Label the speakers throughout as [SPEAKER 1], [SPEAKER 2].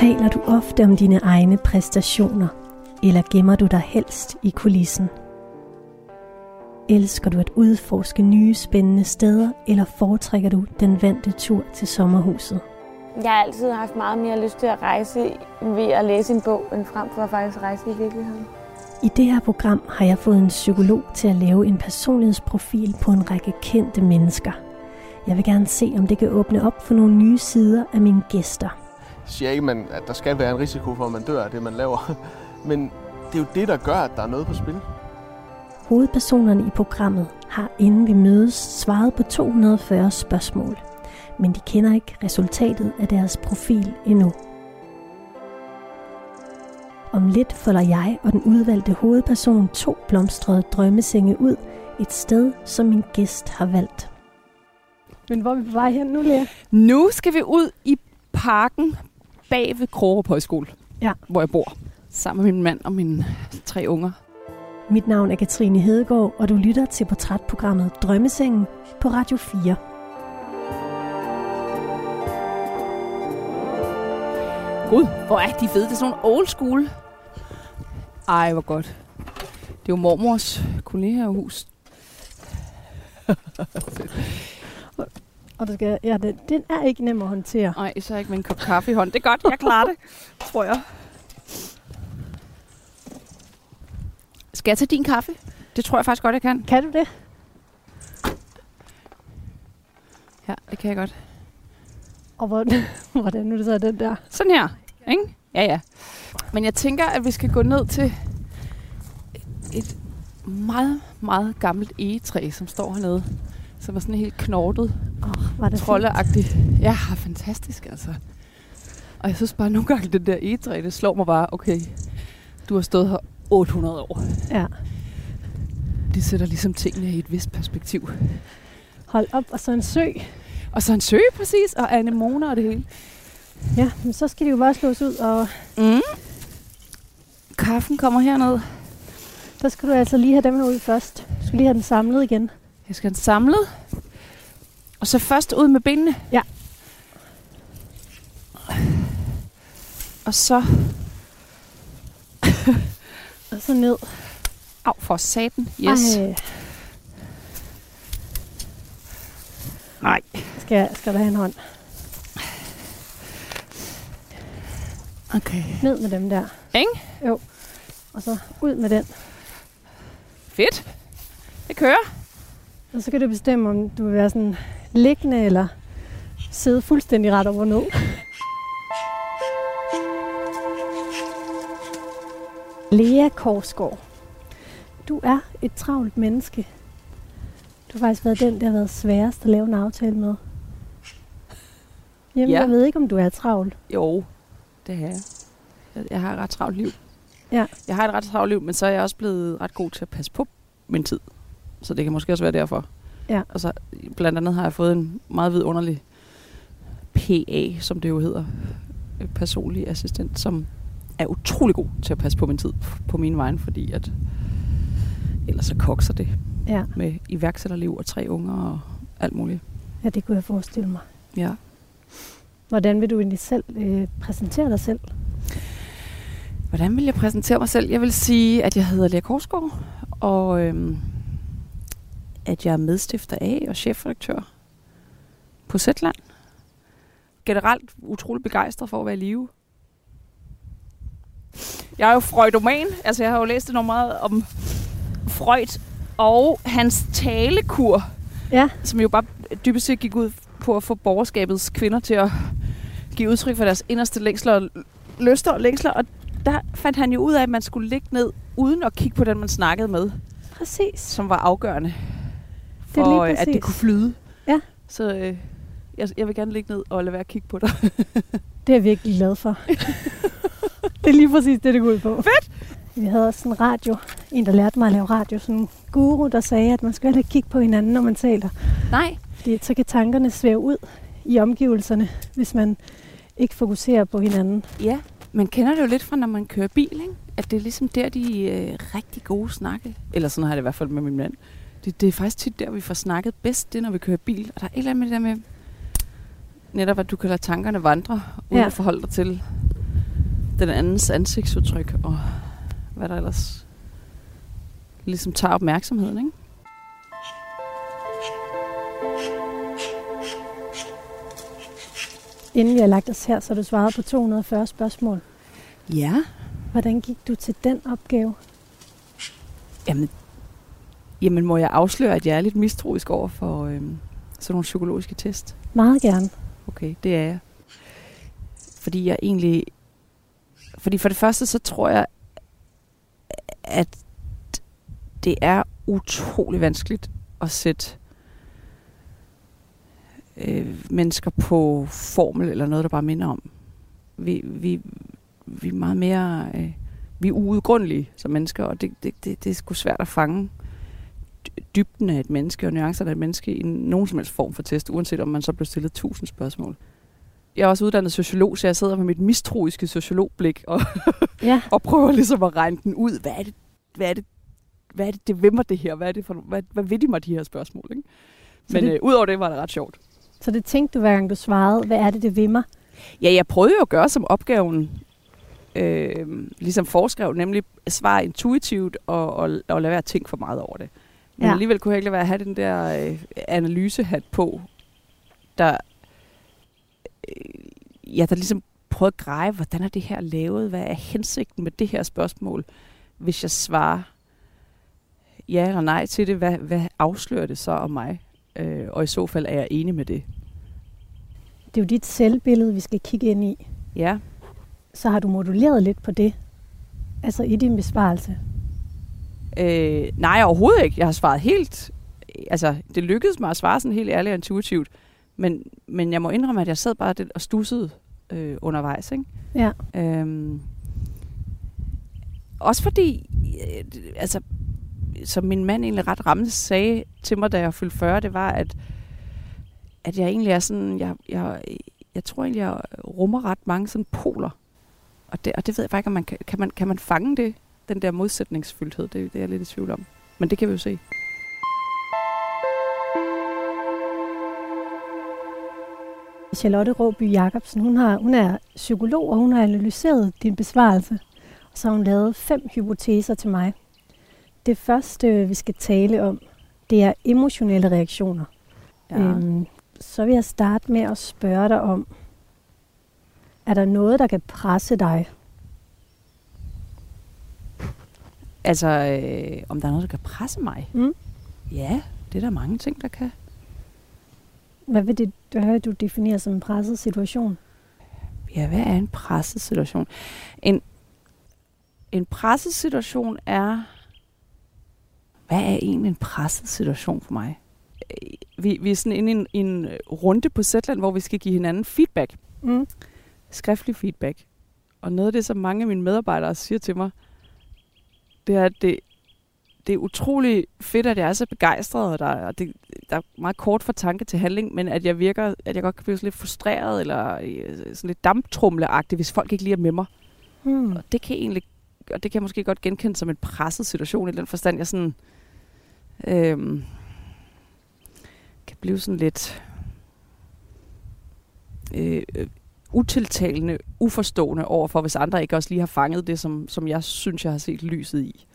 [SPEAKER 1] Taler du ofte om dine egne præstationer, eller gemmer du dig helst i kulissen? Elsker du at udforske nye spændende steder, eller foretrækker du den vante tur til sommerhuset?
[SPEAKER 2] Jeg har altid haft meget mere lyst til at rejse ved at læse en bog, end frem for at faktisk rejse i virkeligheden.
[SPEAKER 1] I det her program har jeg fået en psykolog til at lave en personlighedsprofil på en række kendte mennesker. Jeg vil gerne se, om det kan åbne op for nogle nye sider af mine gæster.
[SPEAKER 3] Jeg siger ikke, man, at der skal være en risiko for, at man dør af det, man laver. Men det er jo det, der gør, at der er noget på spil.
[SPEAKER 1] Hovedpersonerne i programmet har inden vi mødes svaret på 240 spørgsmål, men de kender ikke resultatet af deres profil endnu. Om lidt folder jeg og den udvalgte hovedperson to blomstrede drømmesenge ud et sted, som min gæst har valgt. Men hvor er vi på vej hen nu, Lea?
[SPEAKER 4] Nu skal vi ud i parken bag ved Krogerup Højskole,
[SPEAKER 1] Ja.
[SPEAKER 4] hvor jeg bor, sammen med min mand og mine tre unger.
[SPEAKER 1] Mit navn er Katrine Hedegaard, og du lytter til portrætprogrammet Drømmesengen på Radio 4.
[SPEAKER 4] Gud, hvor er de fede. Det er sådan nogle old school. Ej, hvor godt. Det er jo mormors kollegaehus.
[SPEAKER 1] Og du skal, ja, den, den er ikke nem at håndtere.
[SPEAKER 4] Nej, især ikke med en kop kaffe i hånden. Det er godt, jeg klarer det, tror jeg. Skal jeg tage din kaffe? Det tror jeg faktisk godt, jeg kan.
[SPEAKER 1] Kan du det?
[SPEAKER 4] Ja, det kan jeg godt.
[SPEAKER 1] Og hvordan, hvordan nu er det så den der?
[SPEAKER 4] Sådan her, ikke? Ja, ja. Men jeg tænker, at vi skal gå ned til et meget, meget gammelt egetræ, som står hernede. Som er sådan helt knortet,
[SPEAKER 1] oh, var det fint?
[SPEAKER 4] troldeagtigt. Ja, fantastisk altså. Og jeg synes bare nogle gange, det der egetræ, det slår mig bare, okay, du har stået her 800 år.
[SPEAKER 1] Ja.
[SPEAKER 4] Det sætter ligesom tingene i et vist perspektiv.
[SPEAKER 1] Hold op, og så en sø.
[SPEAKER 4] Og så en sø præcis, og anemoner og det hele.
[SPEAKER 1] Ja, men så skal de jo bare slås ud, og
[SPEAKER 4] Mm. Kaffen kommer herned.
[SPEAKER 1] der skal du altså lige have dem her ud først. Du skal lige have den samlet igen.
[SPEAKER 4] Jeg skal have den samlet. Og så først ud med benene.
[SPEAKER 1] Ja.
[SPEAKER 4] Og så...
[SPEAKER 1] Og så ned.
[SPEAKER 4] Au, for saten. Yes.
[SPEAKER 1] Ej,
[SPEAKER 4] Nej.
[SPEAKER 1] skal, skal der have en hånd.
[SPEAKER 4] Okay.
[SPEAKER 1] Ned med dem der.
[SPEAKER 4] Ikke?
[SPEAKER 1] Jo. Og så ud med den.
[SPEAKER 4] Fedt. Det kører.
[SPEAKER 1] Og så kan du bestemme, om du vil være sådan liggende eller sidde fuldstændig ret over ned. Lea Korsgaard. Du er et travlt menneske. Du har faktisk været den, der har været sværest at lave en aftale med. Jamen,
[SPEAKER 4] Ja.
[SPEAKER 1] jeg ved ikke, om du er travl.
[SPEAKER 4] Jo, det har jeg. Jeg- Jeg har et ret travlt liv.
[SPEAKER 1] Ja.
[SPEAKER 4] Jeg har et ret travlt liv, men så er jeg også blevet ret god til at passe på min tid. Så det kan måske også være derfor.
[SPEAKER 1] Ja.
[SPEAKER 4] Og så blandt andet har jeg fået en meget vidunderlig PA, som det jo hedder. øh, Personlig assistent, som er utrolig god til at passe på min tid på min vejen, fordi at ellers så kokser det
[SPEAKER 1] Ja,
[SPEAKER 4] med iværksætterliv og tre unger og alt muligt.
[SPEAKER 1] ja det kunne jeg forestille mig.
[SPEAKER 4] Ja.
[SPEAKER 1] Hvordan vil du egentlig selv øh, præsentere dig selv?
[SPEAKER 4] Hvordan vil jeg præsentere mig selv? Jeg vil sige, at jeg hedder Lea Korsgaard, og øhm, at jeg er medstifter af og chefredaktør på Zetland. Generelt utrolig begejstret for at være i live. Jeg er jo freudoman, altså jeg har jo læst enormt meget om Freud og hans talekur,
[SPEAKER 1] Ja,
[SPEAKER 4] som jo bare dybest set gik ud på at få borgerskabets kvinder til at give udtryk for deres inderste længsler og lyster og længsler. Og der fandt han jo ud af, at man skulle ligge ned uden at kigge på den, man snakkede med,
[SPEAKER 1] præcis.
[SPEAKER 4] som var afgørende for, øh, at det kunne flyde.
[SPEAKER 1] Ja.
[SPEAKER 4] Så øh, jeg, jeg vil gerne ligge ned og lade være at kigge på dig.
[SPEAKER 1] Det er jeg virkelig glad for. det er lige præcis det, det går ud på. Fedt! Vi havde også en radio, en der lærte mig at lave radio, sådan en guru, der sagde, at man skal heller ikke kigge på hinanden, når man taler.
[SPEAKER 4] Nej.
[SPEAKER 1] Fordi så kan tankerne svæve ud i omgivelserne, hvis man ikke fokuserer på hinanden.
[SPEAKER 4] Ja, man kender det jo lidt fra, når man kører bil, ikke? At det er ligesom der, de øh, rigtig gode snakke. Eller sådan har jeg det i hvert fald med min mand. Det, det er faktisk tit der, vi får snakket bedst, det er, når vi kører bil. Og der er et eller andet med det der med, netop at du kan lade tankerne vandre, uden
[SPEAKER 1] Ja.
[SPEAKER 4] at forholde dig til, den andens ansigtsudtryk, og hvad der ellers ligesom tager opmærksomheden, ikke?
[SPEAKER 1] Inden vi har lagt os her, så du svaret på 240 spørgsmål.
[SPEAKER 4] Ja.
[SPEAKER 1] Hvordan gik du til den opgave?
[SPEAKER 4] Jamen, jamen må jeg afsløre, at jeg er lidt mistroisk over for øhm, sådan nogle psykologiske test?
[SPEAKER 1] Meget gerne.
[SPEAKER 4] Okay, det er jeg. Fordi jeg egentlig... Fordi for det første, så tror jeg, at det er utrolig vanskeligt at sætte øh, mennesker på formel eller noget, der bare minder om. Vi, vi, vi er meget mere... Øh, vi er uudgrundelige som mennesker, og det, det, det, det er sgu svært at fange dybden af et menneske og nuancerne af et menneske i nogen som helst form for test, uanset om man så bliver stillet tusind spørgsmål. Jeg er også uddannet sociolog, så jeg sidder med mit mistroiske sociologblik og,
[SPEAKER 1] Ja.
[SPEAKER 4] og prøver ligesom at regne den ud. Hvad er det, hvad er det, hvad er det, det vil mig det her? Hvad, er det for, hvad, hvad vil de mig, de her spørgsmål? Ikke?
[SPEAKER 1] Så
[SPEAKER 4] Men
[SPEAKER 1] det-
[SPEAKER 4] øh, udover det var det ret sjovt.
[SPEAKER 1] Så det tænkte du, hver gang du svarede, hvad er det, det vil mig?
[SPEAKER 4] Ja, jeg prøvede jo at gøre som opgaven øh, ligesom foreskrev, nemlig at svare intuitivt og, og, og lade være at tænke for meget over det. Men
[SPEAKER 1] Ja.
[SPEAKER 4] alligevel kunne jeg ikke lade være at have den der øh, analysehat på, der, øh, ja, der ligesom prøvede at greje, hvordan er det her lavet? Hvad er hensigten med det her spørgsmål? Hvis jeg svarer ja eller nej til det, hvad, hvad afslører det så om mig? Øh, og i så fald er jeg enig med det.
[SPEAKER 1] Det er jo dit selvbillede, vi skal kigge ind i.
[SPEAKER 4] Ja,
[SPEAKER 1] Så har du moduleret lidt på det. Altså i din besvarelse.
[SPEAKER 4] Øh, nej, overhovedet ikke. Jeg har svaret helt... Altså, det lykkedes mig at svare sådan helt ærligt og intuitivt. Men, men jeg må indrømme, at jeg sad bare og stussede øh, undervejs. Ikke?
[SPEAKER 1] Ja.
[SPEAKER 4] Øhm, også fordi, øh, altså, som min mand egentlig ret ramt sagde til mig, da jeg fyldte 40, det var, at, at jeg egentlig er sådan, jeg, jeg, jeg tror egentlig, jeg rummer ret mange sådan poler. Og det, og det ved jeg bare ikke, om man kan, kan, man, kan man fange det, den der modsætningsfyldthed, det, det er jeg lidt i tvivl om. Men det kan vi jo se.
[SPEAKER 1] Charlotte Råby Jacobsen, hun, har, hun er psykolog, og hun har analyseret din besvarelse. Og så har hun lavet fem hypoteser til mig. Det første, vi skal tale om, det er emotionelle reaktioner.
[SPEAKER 4] Ja.
[SPEAKER 1] Øhm, så vil jeg starte med at spørge dig om, er der noget, der kan presse dig?
[SPEAKER 4] Altså, øh, om der er noget, der kan presse mig?
[SPEAKER 1] Mm.
[SPEAKER 4] Ja, det er der mange ting, der kan.
[SPEAKER 1] Hvad vil det, hvad vil du definere som en presset situation?
[SPEAKER 4] Ja, hvad er en presset situation? En, en presset situation er... Hvad er egentlig en presset situation for mig? Øh, Vi, vi er sådan inde i en, en runde på Zetland, hvor vi skal give hinanden feedback.
[SPEAKER 1] Mm.
[SPEAKER 4] Skriftlig feedback. Og noget af det, som mange af mine medarbejdere siger til mig, det er, at det, det er utrolig fedt, at jeg er så begejstret, og der, og det, der er meget kort fra tanke til handling, men at jeg virker, at jeg godt kan blive sådan lidt frustreret, eller øh, sådan lidt damptrumleagtig, hvis folk ikke lige er med mig.
[SPEAKER 1] Mm.
[SPEAKER 4] Og det kan egentlig, og det kan jeg måske godt genkende som en presset situation, i den forstand, jeg sådan, øhm, kan blive sådan lidt øh, øh, utiltalende, uforstående over for, hvis andre ikke også lige har fanget det, som, som jeg synes, jeg har set lyset i.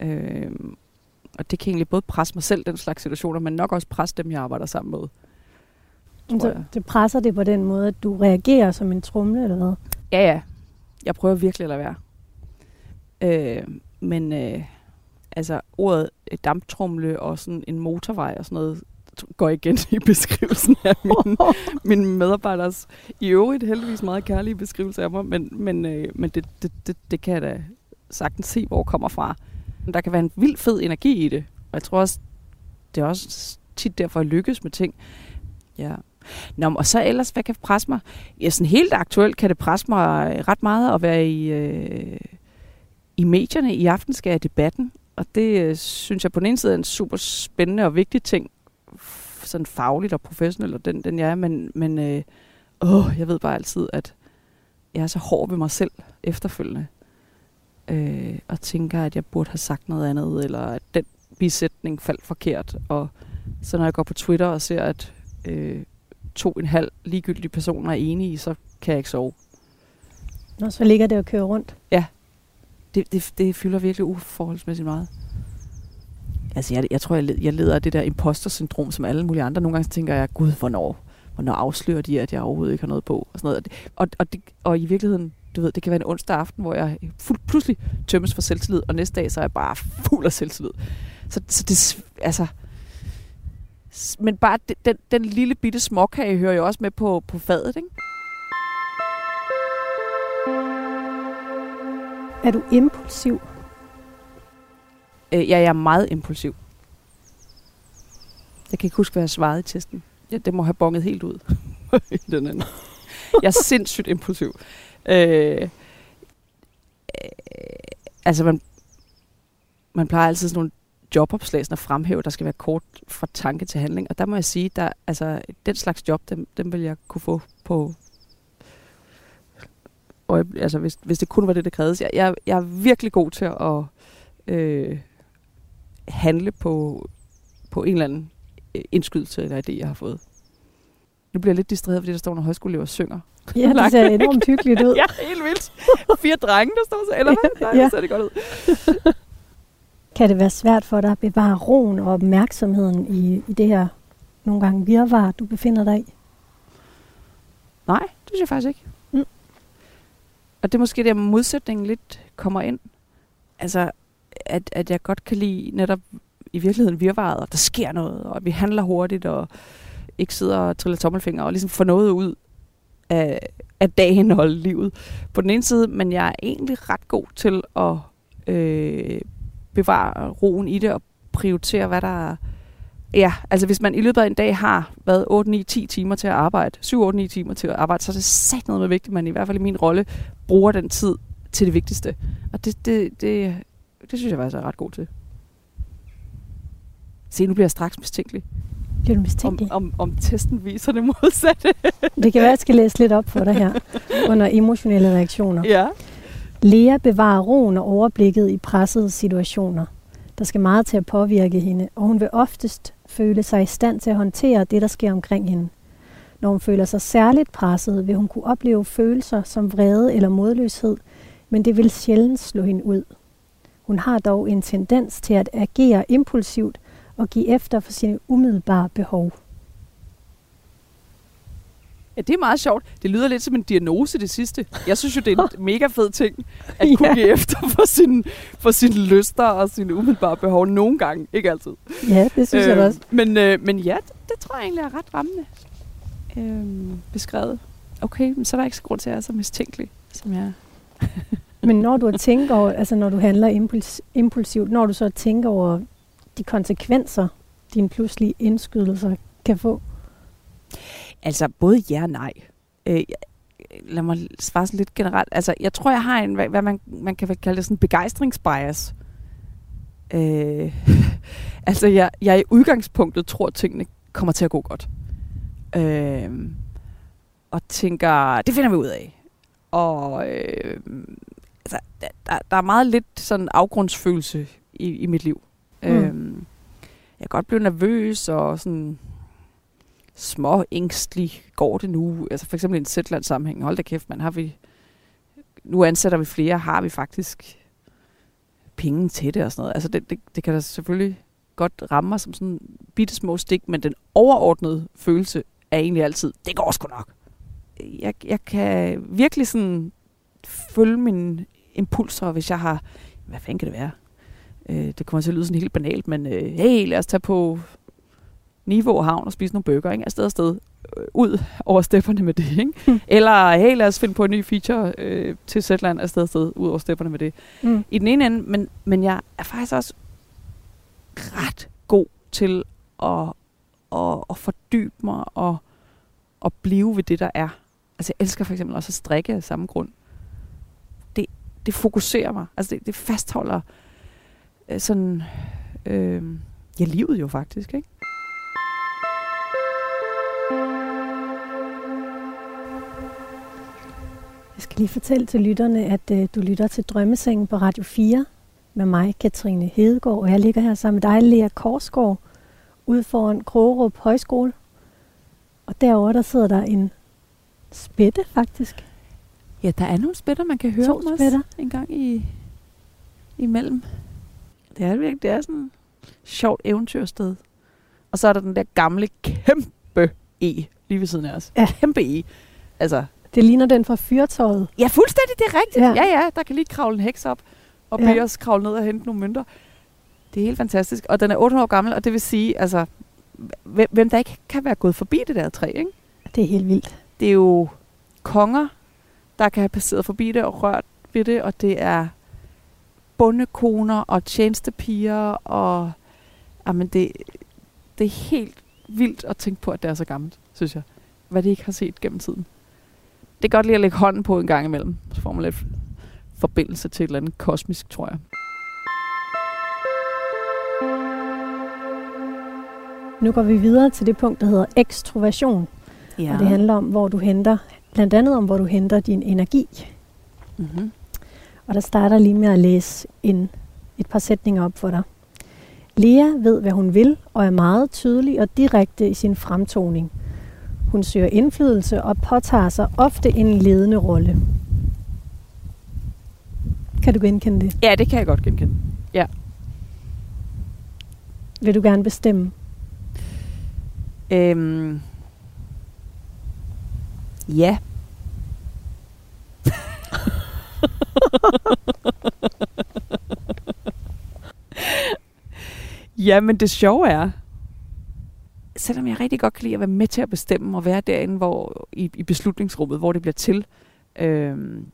[SPEAKER 4] Øhm, og det kan egentlig både presse mig selv, den slags situationer, men nok også presse dem, jeg arbejder sammen med.
[SPEAKER 1] Så det presser det på den måde, at du reagerer som en trumle, eller hvad?
[SPEAKER 4] Ja, ja. Jeg prøver virkelig at lade være. Øh, men øh, altså, ordet øh, damptrumle og sådan en motorvej og sådan noget, går igen i beskrivelsen af mine, mine medarbejders i øvrigt heldigvis meget kærlige beskrivelse af mig, men, men, øh, men det, det, det, det kan jeg da sagtens se, hvor kommer fra. Men der kan være en vild fed energi i det, og jeg tror også, det er også tit derfor, jeg lykkes med ting. Ja. Nå, og så ellers, hvad kan presse mig? Ja, sådan helt aktuelt kan det presse mig ret meget at være i, øh, i medierne. I aften skal jeg i debatten, og det øh, synes jeg på den ene side er en super spændende og vigtig ting, sådan fagligt og professionelt, og den, den jeg er, men, men øh, åh, jeg ved bare altid, at jeg er så hård ved mig selv efterfølgende, øh, og tænker, at jeg burde have sagt noget andet, eller at den bisætning faldt forkert, og så når jeg går på Twitter og ser, at øh, to en halv ligegyldige personer er enige, så kan jeg ikke sove.
[SPEAKER 1] Nå, så ligger det og kører rundt.
[SPEAKER 4] Det, det, det fylder virkelig uforholdsmæssigt meget. Altså, jeg, jeg tror, jeg, led, jeg leder af det der imposter-syndrom, som alle mulige andre. Nogle gange tænker jeg, gud, hvornår, hvornår afslører de, at jeg overhovedet ikke har noget på? Og, sådan noget. Og, og, det, og i virkeligheden, du ved, det kan være en onsdag aften, hvor jeg fuld, pludselig tømmes for selvtillid, og næste dag, så er jeg bare fuld af selvtillid. Så, så det, altså... Men bare den, den lille bitte småkage hører jo også med på, på fadet, ikke?
[SPEAKER 1] Er du impulsiv?
[SPEAKER 4] Øh, ja, jeg er meget impulsiv. Jeg kan ikke huske, hvad jeg svarede i testen. Ja, det må have bonget helt ud. i den anden. Jeg er sindssygt impulsiv. Øh, øh, altså, man, man plejer altid sådan nogle jobopslag sådan at fremhæve, der skal være kort fra tanke til handling. Og der må jeg sige, der, altså, den slags job, dem, dem vil jeg kunne få på... Og, altså, hvis, hvis det kun var det, der krævedes. Jeg, jeg, jeg er virkelig god til at øh, handle på, på en eller anden øh, indskydelse eller idé, jeg har fået. Nu bliver jeg lidt distraheret, fordi der står nogle højskoleelever og synger.
[SPEAKER 1] Ja, det ser enormt hyggeligt ud.
[SPEAKER 4] ja, helt vildt. Fire drenge, der står så, eller hvad? Nej,
[SPEAKER 1] Ja.
[SPEAKER 4] det ser det godt ud.
[SPEAKER 1] Kan det være svært for dig at bevare roen og opmærksomheden i, i det her nogle gange virvar, du befinder dig i?
[SPEAKER 4] Nej, det synes jeg faktisk ikke.
[SPEAKER 1] Mm.
[SPEAKER 4] Og det er måske der modsætningen lidt kommer ind. Altså, at, at jeg godt kan lide netop i virkeligheden virvaret, og der sker noget, og at vi handler hurtigt, og ikke sidder og triller tommelfinger, og ligesom får noget ud af, af dagen og livet på den ene side, men jeg er egentlig ret god til at øh, bevare roen i det, og prioritere, hvad der er Ja, altså hvis man i løbet af en dag har været 8, 9, 10 timer til at arbejde, 7, 8, 9 timer til at arbejde, så er det sat noget med vigtigt, at man i hvert fald i min rolle bruger den tid til det vigtigste. Og det, det, det, det synes jeg faktisk er ret god til. Se, nu bliver jeg straks mistænkelig.
[SPEAKER 1] Bliver du
[SPEAKER 4] Om,
[SPEAKER 1] mistænkelig?
[SPEAKER 4] om, om testen viser det modsatte.
[SPEAKER 1] Det kan være, at jeg skal læse lidt op for dig her under emotionelle reaktioner.
[SPEAKER 4] ja.
[SPEAKER 1] Lea bevarer roen og overblikket i pressede situationer. Der skal meget til at påvirke hende, og hun vil oftest føle sig i stand til at håndtere det, der sker omkring hende. Når hun føler sig særligt presset, vil hun kunne opleve følelser som vrede eller modløshed, men det vil sjældent slå hende ud. Hun har dog en tendens til at agere impulsivt og give efter for sine umiddelbare behov.
[SPEAKER 4] Ja, det er meget sjovt. Det lyder lidt som en diagnose, det sidste. Jeg synes jo, det er en mega fed ting, at kunne
[SPEAKER 1] Ja.
[SPEAKER 4] give efter for sine, for sine lyster og sine umiddelbare behov nogle gange. Ikke altid.
[SPEAKER 1] Ja, det synes øh, jeg da også.
[SPEAKER 4] Men, øh, men ja, det, det tror jeg egentlig er ret rammende øh, beskrevet. Okay, men så er der ikke så grund til, at jeg er så mistænkelig, som jeg er.
[SPEAKER 1] Men når du tænker over, altså når du handler impuls, impulsivt, når du så tænker over de konsekvenser, dine pludselige indskydelser kan få.
[SPEAKER 4] Altså, både ja og nej. Øh, lad mig svare sådan lidt generelt. Altså, jeg tror, jeg har en, hvad, hvad man, man kan kalde det sådan en begejstringsbias. Øh, altså, jeg, jeg i udgangspunktet tror, at tingene kommer til at gå godt. Øh, og tænker, det finder vi ud af. Og øh, altså, der, der, er meget lidt sådan afgrundsfølelse i, i mit liv.
[SPEAKER 1] Mm.
[SPEAKER 4] Mm. Øh, jeg kan godt blive nervøs og sådan små ængstelig går det nu. Altså for eksempel i en Zetland sammenhæng. Hold da kæft, man har vi... Nu ansætter vi flere, har vi faktisk penge til det og sådan noget. Altså det, det, det kan da selvfølgelig godt ramme mig som sådan bitte små stik, men den overordnede følelse er egentlig altid, det går sgu nok. Jeg, jeg kan virkelig sådan følge mine impulser, hvis jeg har, hvad fanden kan det være? Øh, det kommer til at lyde sådan helt banalt, men øh, hey, lad os tage på Niveau Havn og spise nogle burger, ikke? Afsted afsted. Øh, ud over stepperne med det, ikke?
[SPEAKER 1] Hmm.
[SPEAKER 4] Eller, hey, lad os finde på en ny feature øh, til Zetland afsted afsted, ud over stepperne med det.
[SPEAKER 1] Mm.
[SPEAKER 4] I den ene ende, men, men jeg er faktisk også ret god til at, at, at fordybe mig og at blive ved det, der er. Altså, jeg elsker for eksempel også at strikke af samme grund. Det, fokuserer mig. Altså, det, det fastholder øh, sådan... Øh, ja, livet jo faktisk, ikke?
[SPEAKER 1] Jeg skal lige fortælle til lytterne, at øh, du lytter til Drømmesengen på Radio 4 med mig, Katrine Hedegaard, og jeg ligger her sammen med dig, Lea Korsgaard, ude foran Krogerup Højskole. Og derovre, der sidder der en spætte, faktisk.
[SPEAKER 4] Ja, der er nogle spætter, man kan høre
[SPEAKER 1] To
[SPEAKER 4] om også
[SPEAKER 1] spætter.
[SPEAKER 4] en gang i, imellem. Det er virkelig, det er sådan et sjovt eventyrsted. Og så er der den der gamle kæmpe E lige ved siden af os.
[SPEAKER 1] Ja.
[SPEAKER 4] Kæmpe E. Altså,
[SPEAKER 1] Det ligner den fra fyrtøjet.
[SPEAKER 4] ja, fuldstændig, det er rigtigt.
[SPEAKER 1] Ja.
[SPEAKER 4] Ja, ja, der kan lige kravle en heks op og
[SPEAKER 1] Ja.
[SPEAKER 4] bede os kravle ned og hente nogle mønter. Det er helt fantastisk. Og den er 800 år gammel, og det vil sige, altså, hvem, hvem der ikke kan være gået forbi det der træ, ikke?
[SPEAKER 1] Det er helt vildt.
[SPEAKER 4] det er jo konger, der kan have passeret forbi det og rørt ved det, og det er bondekoner og tjenestepiger, og jamen det, det er helt vildt at tænke på, at det er så gammelt, synes jeg. Hvad det ikke har set gennem tiden. Det er godt lige at lægge hånden på en gang imellem, så får man lidt forbindelse til et eller andet kosmisk, tror jeg.
[SPEAKER 1] Nu går vi videre til det punkt, der hedder ekstroversion. Ja. Og det handler om, hvor du henter, blandt andet om, hvor du henter din energi.
[SPEAKER 4] Mm-hmm.
[SPEAKER 1] Og der starter lige med at læse en, et par sætninger op for dig. Lea ved, hvad hun vil, og er meget tydelig og direkte i sin fremtoning. Hun søger indflydelse og påtager sig ofte en ledende rolle. Kan du genkende det?
[SPEAKER 4] Ja, det kan jeg godt genkende.
[SPEAKER 1] Vil du gerne bestemme?
[SPEAKER 4] Øhm, ja. ja, men det sjove er, selvom jeg rigtig godt kan lide at være med til at bestemme og være derinde hvor, i, i beslutningsrummet, hvor det bliver til, øhm,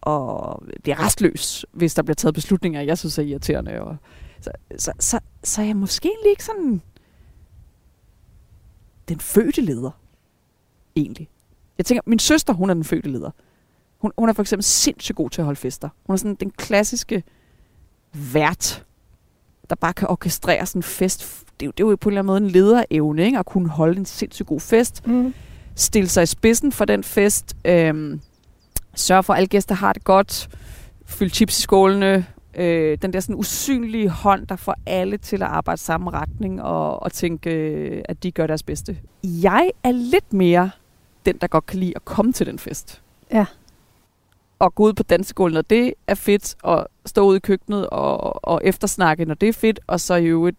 [SPEAKER 4] og det er restløs, hvis der bliver taget beslutninger, jeg synes er irriterende. Og, så, så, så, så er jeg måske egentlig ikke sådan den fødte leder, egentlig. Jeg tænker, min søster, hun er den fødte leder. Hun, hun er for eksempel sindssygt god til at holde fester. Hun er sådan den klassiske vært, der bare kan orkestrere sådan en fest. Det er, jo, det er jo på en eller anden måde en lederevne, ikke? At kunne holde en sindssygt god fest.
[SPEAKER 1] Mm.
[SPEAKER 4] Stille sig i spidsen for den fest. Øhm, sørge for, at alle gæster har det godt. Fylde chips i skålene. Øh, den der sådan usynlige hånd, der får alle til at arbejde samme retning og, og tænke, øh, at de gør deres bedste. Jeg er lidt mere den, der godt kan lide at komme til den fest.
[SPEAKER 1] Ja.
[SPEAKER 4] Og gå ud på dansegulvet, når det er fedt, og stå ude i køkkenet og, og eftersnakke, når det er fedt, og så i øvrigt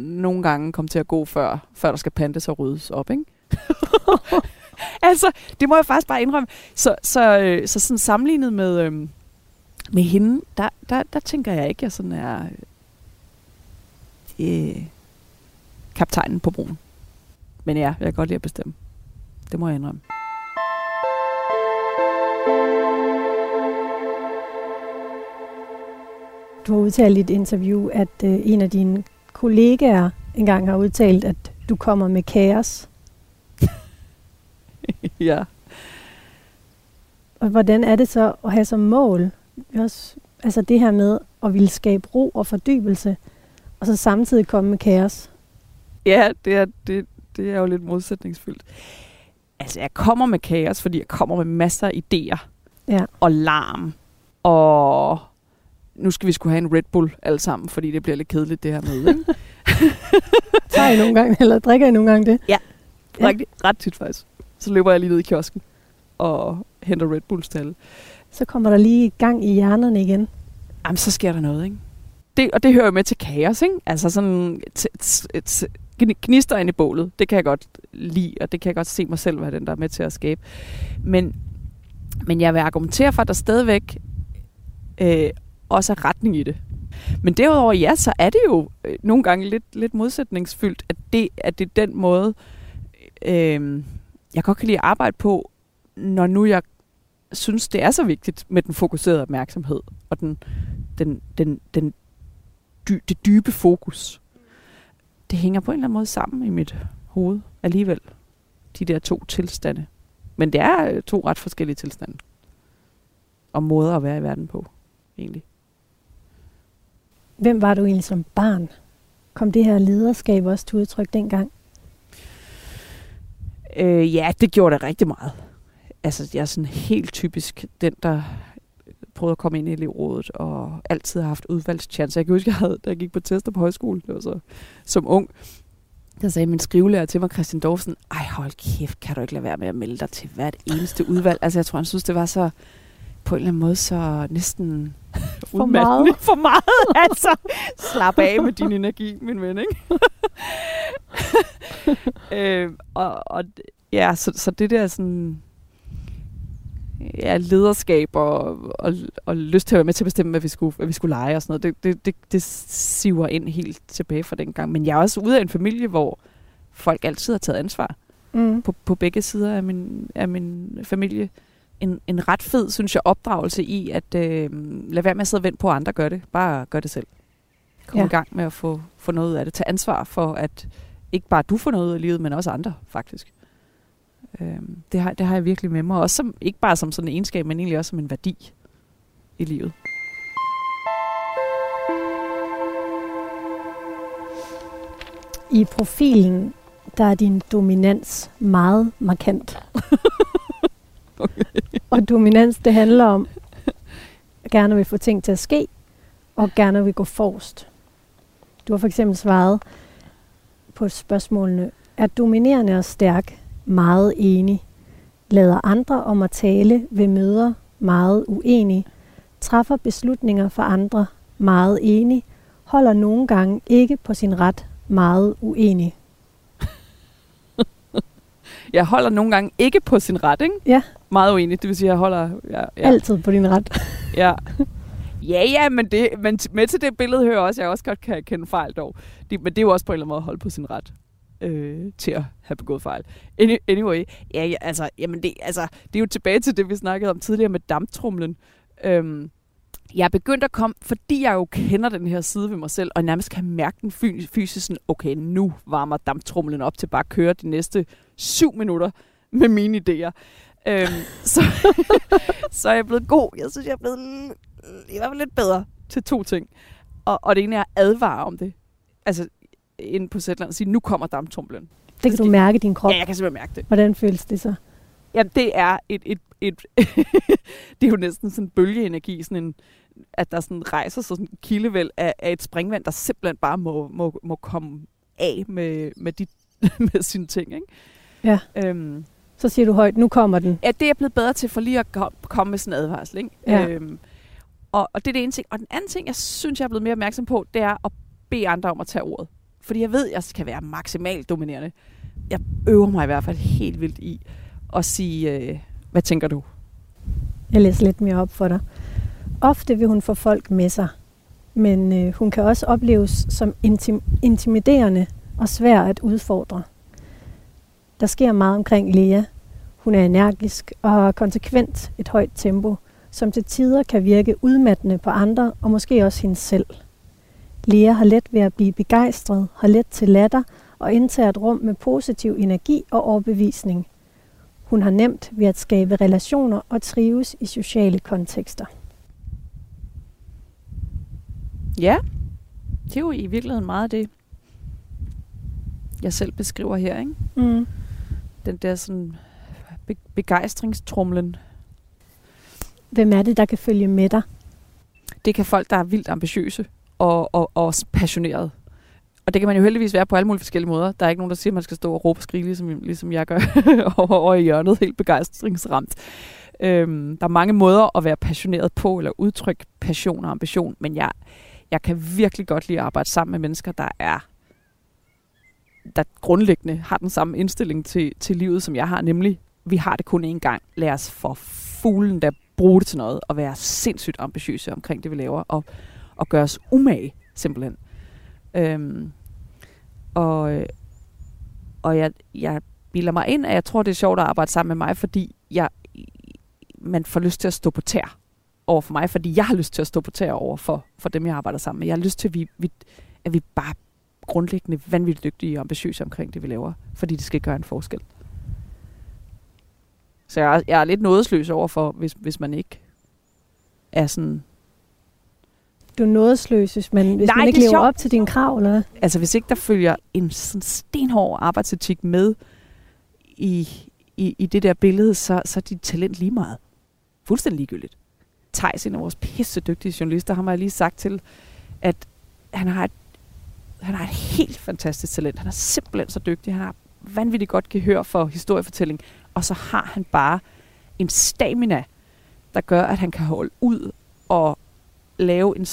[SPEAKER 4] nogle gange komme til at gå, før, før der skal pantes og ryddes op, ikke? altså, det må jeg faktisk bare indrømme. Så, så, øh, så sådan sammenlignet med, øh, med hende, der, der, der tænker jeg ikke, at jeg sådan er øh, kaptajnen på broen. Men ja, jeg kan godt lide at bestemme. Det må jeg indrømme.
[SPEAKER 1] Du har udtalt i et interview, at øh, en af dine kollegaer engang har udtalt, at du kommer med kaos.
[SPEAKER 4] ja.
[SPEAKER 1] Og hvordan er det så at have som mål, også, altså det her med at ville skabe ro og fordybelse, og så samtidig komme med kaos?
[SPEAKER 4] Ja, det er, det, det er jo lidt modsætningsfyldt. Altså, jeg kommer med kaos, fordi jeg kommer med masser af idéer.
[SPEAKER 1] Ja.
[SPEAKER 4] Og larm. Og nu skal vi skulle have en Red Bull alle sammen, fordi det bliver lidt kedeligt det her med. Ikke?
[SPEAKER 1] Tager I nogle gange, eller drikker I nogle gange det? Ja.
[SPEAKER 4] Rigtig, ret tit faktisk. Så løber jeg lige ned i kiosken og henter Red Bulls til alle.
[SPEAKER 1] Så kommer der lige gang i hjernerne igen.
[SPEAKER 4] Jamen, så sker der noget, ikke? Det, og det hører jo med til kaos, ikke? Altså sådan knister gnister ind i bålet, det kan jeg godt lide, og det kan jeg godt se mig selv være den, der er med til at skabe. Men, men jeg vil argumentere for, at der stadigvæk øh, også er retning i det. Men derudover, ja, så er det jo øh, nogle gange lidt, lidt modsætningsfyldt, at det, at det er den måde, øh, jeg godt kan lide at arbejde på, når nu jeg synes, det er så vigtigt med den fokuserede opmærksomhed og den, den, den, den dy, det dybe fokus. Det hænger på en eller anden måde sammen i mit hoved alligevel. De der to tilstande. Men det er øh, to ret forskellige tilstande. Og måder at være i verden på, egentlig.
[SPEAKER 1] Hvem var du egentlig som barn? Kom det her lederskab også til udtryk dengang?
[SPEAKER 4] Øh, ja, det gjorde det rigtig meget. Altså, jeg er sådan helt typisk den, der prøvede at komme ind i elevrådet, og altid har haft udvalgschancer. Jeg kan huske, jeg havde, da jeg gik på tester på højskole, det var så som ung, der sagde min skrivelærer til mig, Christian Dorfsen, ej hold kæft, kan du ikke lade være med at melde dig til hvert eneste udvalg? Altså jeg tror, han synes, det var så på en eller anden måde så næsten
[SPEAKER 1] For meget.
[SPEAKER 4] For meget, altså. Slap af med din energi, min ven, ikke? øh, og, og ja, så, så det der sådan ja, lederskab og, og, og lyst til at være med til at bestemme, hvad vi skulle, hvad vi skulle lege og sådan noget, det, det, det, det siver ind helt tilbage fra den gang. Men jeg er også ude af en familie, hvor folk altid har taget ansvar
[SPEAKER 1] Mm.
[SPEAKER 4] på, på begge sider af min, af min familie. En, en ret fed, synes jeg, opdragelse i, at øh, lade være med at sidde og vente på, at andre gør det. Bare gør det selv. Kom
[SPEAKER 1] Ja.
[SPEAKER 4] i gang med at få, få noget af det. Tag ansvar for, at ikke bare du får noget ud af livet, men også andre, faktisk. Øh, det, har, det har jeg virkelig med mig. Også som, ikke bare som sådan en egenskab, men egentlig også som en værdi i livet.
[SPEAKER 1] I profilen, der er din dominans meget markant.
[SPEAKER 4] Okay.
[SPEAKER 1] Og dominans, det handler om, at gerne vil få ting til at ske, og gerne vil gå forrest. Du har for eksempel svaret på spørgsmålene, er dominerende og stærk meget enig, lader andre om at tale ved møder meget uenig, træffer beslutninger for andre meget enig, holder nogle gange ikke på sin ret meget uenig.
[SPEAKER 4] Jeg holder nogle gange ikke på sin ret, ikke?
[SPEAKER 1] Ja.
[SPEAKER 4] Meget uenig. Det vil sige, at jeg holder... Ja, ja.
[SPEAKER 1] Altid på din ret.
[SPEAKER 4] Ja. Ja, ja, men, det, men med til det billede hører også, at jeg også godt kan kende fejl dog. Det, men det er jo også på en eller anden måde at holde på sin ret øh, til at have begået fejl. Any, anyway, ja, ja, altså, jamen det, altså, det er jo tilbage til det, vi snakkede om tidligere med damptrumlen. Øhm, jeg er begyndt at komme, fordi jeg jo kender den her side ved mig selv, og nærmest kan mærke den fysisk sådan, okay, nu varmer damptrumlen op til bare at køre de næste syv minutter med mine idéer. Øhm, så, så er jeg blevet god. Jeg synes, jeg er blevet i hvert fald lidt bedre til to ting. Og, og det ene er at advare om det. Altså, inde på Zetland og sige, nu kommer damptrumlen.
[SPEAKER 1] Det kan du mærke i din krop.
[SPEAKER 4] Ja, jeg kan simpelthen mærke det.
[SPEAKER 1] Hvordan føles det så?
[SPEAKER 4] Ja, det er et, et, et det er jo næsten sådan en bølgeenergi, sådan en, at der sådan rejser sig sådan en kildevæld af, af et springvand, der simpelthen bare må, må, må komme af med, med, de, med sine ting. Ikke?
[SPEAKER 1] Ja.
[SPEAKER 4] Øhm,
[SPEAKER 1] Så siger du højt, nu kommer den.
[SPEAKER 4] ja, det er jeg blevet bedre til for lige at kom, komme med sådan en advarsel. Ikke?
[SPEAKER 1] Ja.
[SPEAKER 4] Øhm, og, og det er det ene ting. Og den anden ting, jeg synes, jeg er blevet mere opmærksom på, det er at bede andre om at tage ordet. Fordi jeg ved, at jeg skal være maksimalt dominerende. Jeg øver mig i hvert fald helt vildt i at sige, øh, hvad tænker du?
[SPEAKER 1] Jeg læser lidt mere op for dig. Ofte vil hun få folk med sig, men øh, hun kan også opleves som intim- intimiderende og svær at udfordre. Der sker meget omkring Lea. Hun er energisk og har konsekvent et højt tempo, som til tider kan virke udmattende på andre og måske også hende selv. Lea har let ved at blive begejstret, har let til latter og indtager et rum med positiv energi og overbevisning. Hun har nemt ved at skabe relationer og trives i sociale kontekster.
[SPEAKER 4] Ja, det er jo i virkeligheden meget det, jeg selv beskriver her. Ikke?
[SPEAKER 1] Mm.
[SPEAKER 4] Den der sådan be- begejstringstrumlen.
[SPEAKER 1] Hvem er det, der kan følge med dig?
[SPEAKER 4] Det kan folk, der er vildt ambitiøse og, og, og passioneret. Og det kan man jo heldigvis være på alle mulige forskellige måder. Der er ikke nogen, der siger, at man skal stå og råbe og skrige, ligesom, ligesom jeg gør over, over i hjørnet, helt begejstringsramt. Øhm, der er mange måder at være passioneret på, eller udtrykke passion og ambition, men jeg, jeg kan virkelig godt lide at arbejde sammen med mennesker, der er der grundlæggende har den samme indstilling til, til livet, som jeg har, nemlig, vi har det kun én gang. Lad os for fuglen der bruge det til noget, og være sindssygt ambitiøse omkring det, vi laver, og, og gøre os umage, simpelthen. Øhm, og og jeg, jeg bilder mig ind, at jeg tror, det er sjovt at arbejde sammen med mig, fordi jeg, man får lyst til at stå på tær over for mig, fordi jeg har lyst til at stå på tær over for, for dem, jeg arbejder sammen med. Jeg har lyst til, at vi, vi, at vi bare grundlæggende vanvittigt dygtige og ambitiøse omkring det, vi laver, fordi det skal gøre en forskel. Så jeg er, jeg er lidt nådesløs over for, hvis, hvis man ikke er sådan...
[SPEAKER 1] Du er nådesløs, hvis man, hvis
[SPEAKER 4] Nej,
[SPEAKER 1] man ikke
[SPEAKER 4] er
[SPEAKER 1] lever
[SPEAKER 4] sjovt.
[SPEAKER 1] op til dine krav, eller hvad?
[SPEAKER 4] Altså hvis ikke der følger en sådan stenhård arbejdsetik med i, i, i det der billede, så, så er dit talent lige meget. Fuldstændig ligegyldigt. Thijs, en af vores pisse dygtige journalister, har jeg lige sagt til, at han har et Han har et helt fantastisk talent. Han er simpelthen så dygtig. Han har vanvittigt godt gehør for historiefortælling. Og så har han bare en stamina, der gør, at han kan holde ud og lave en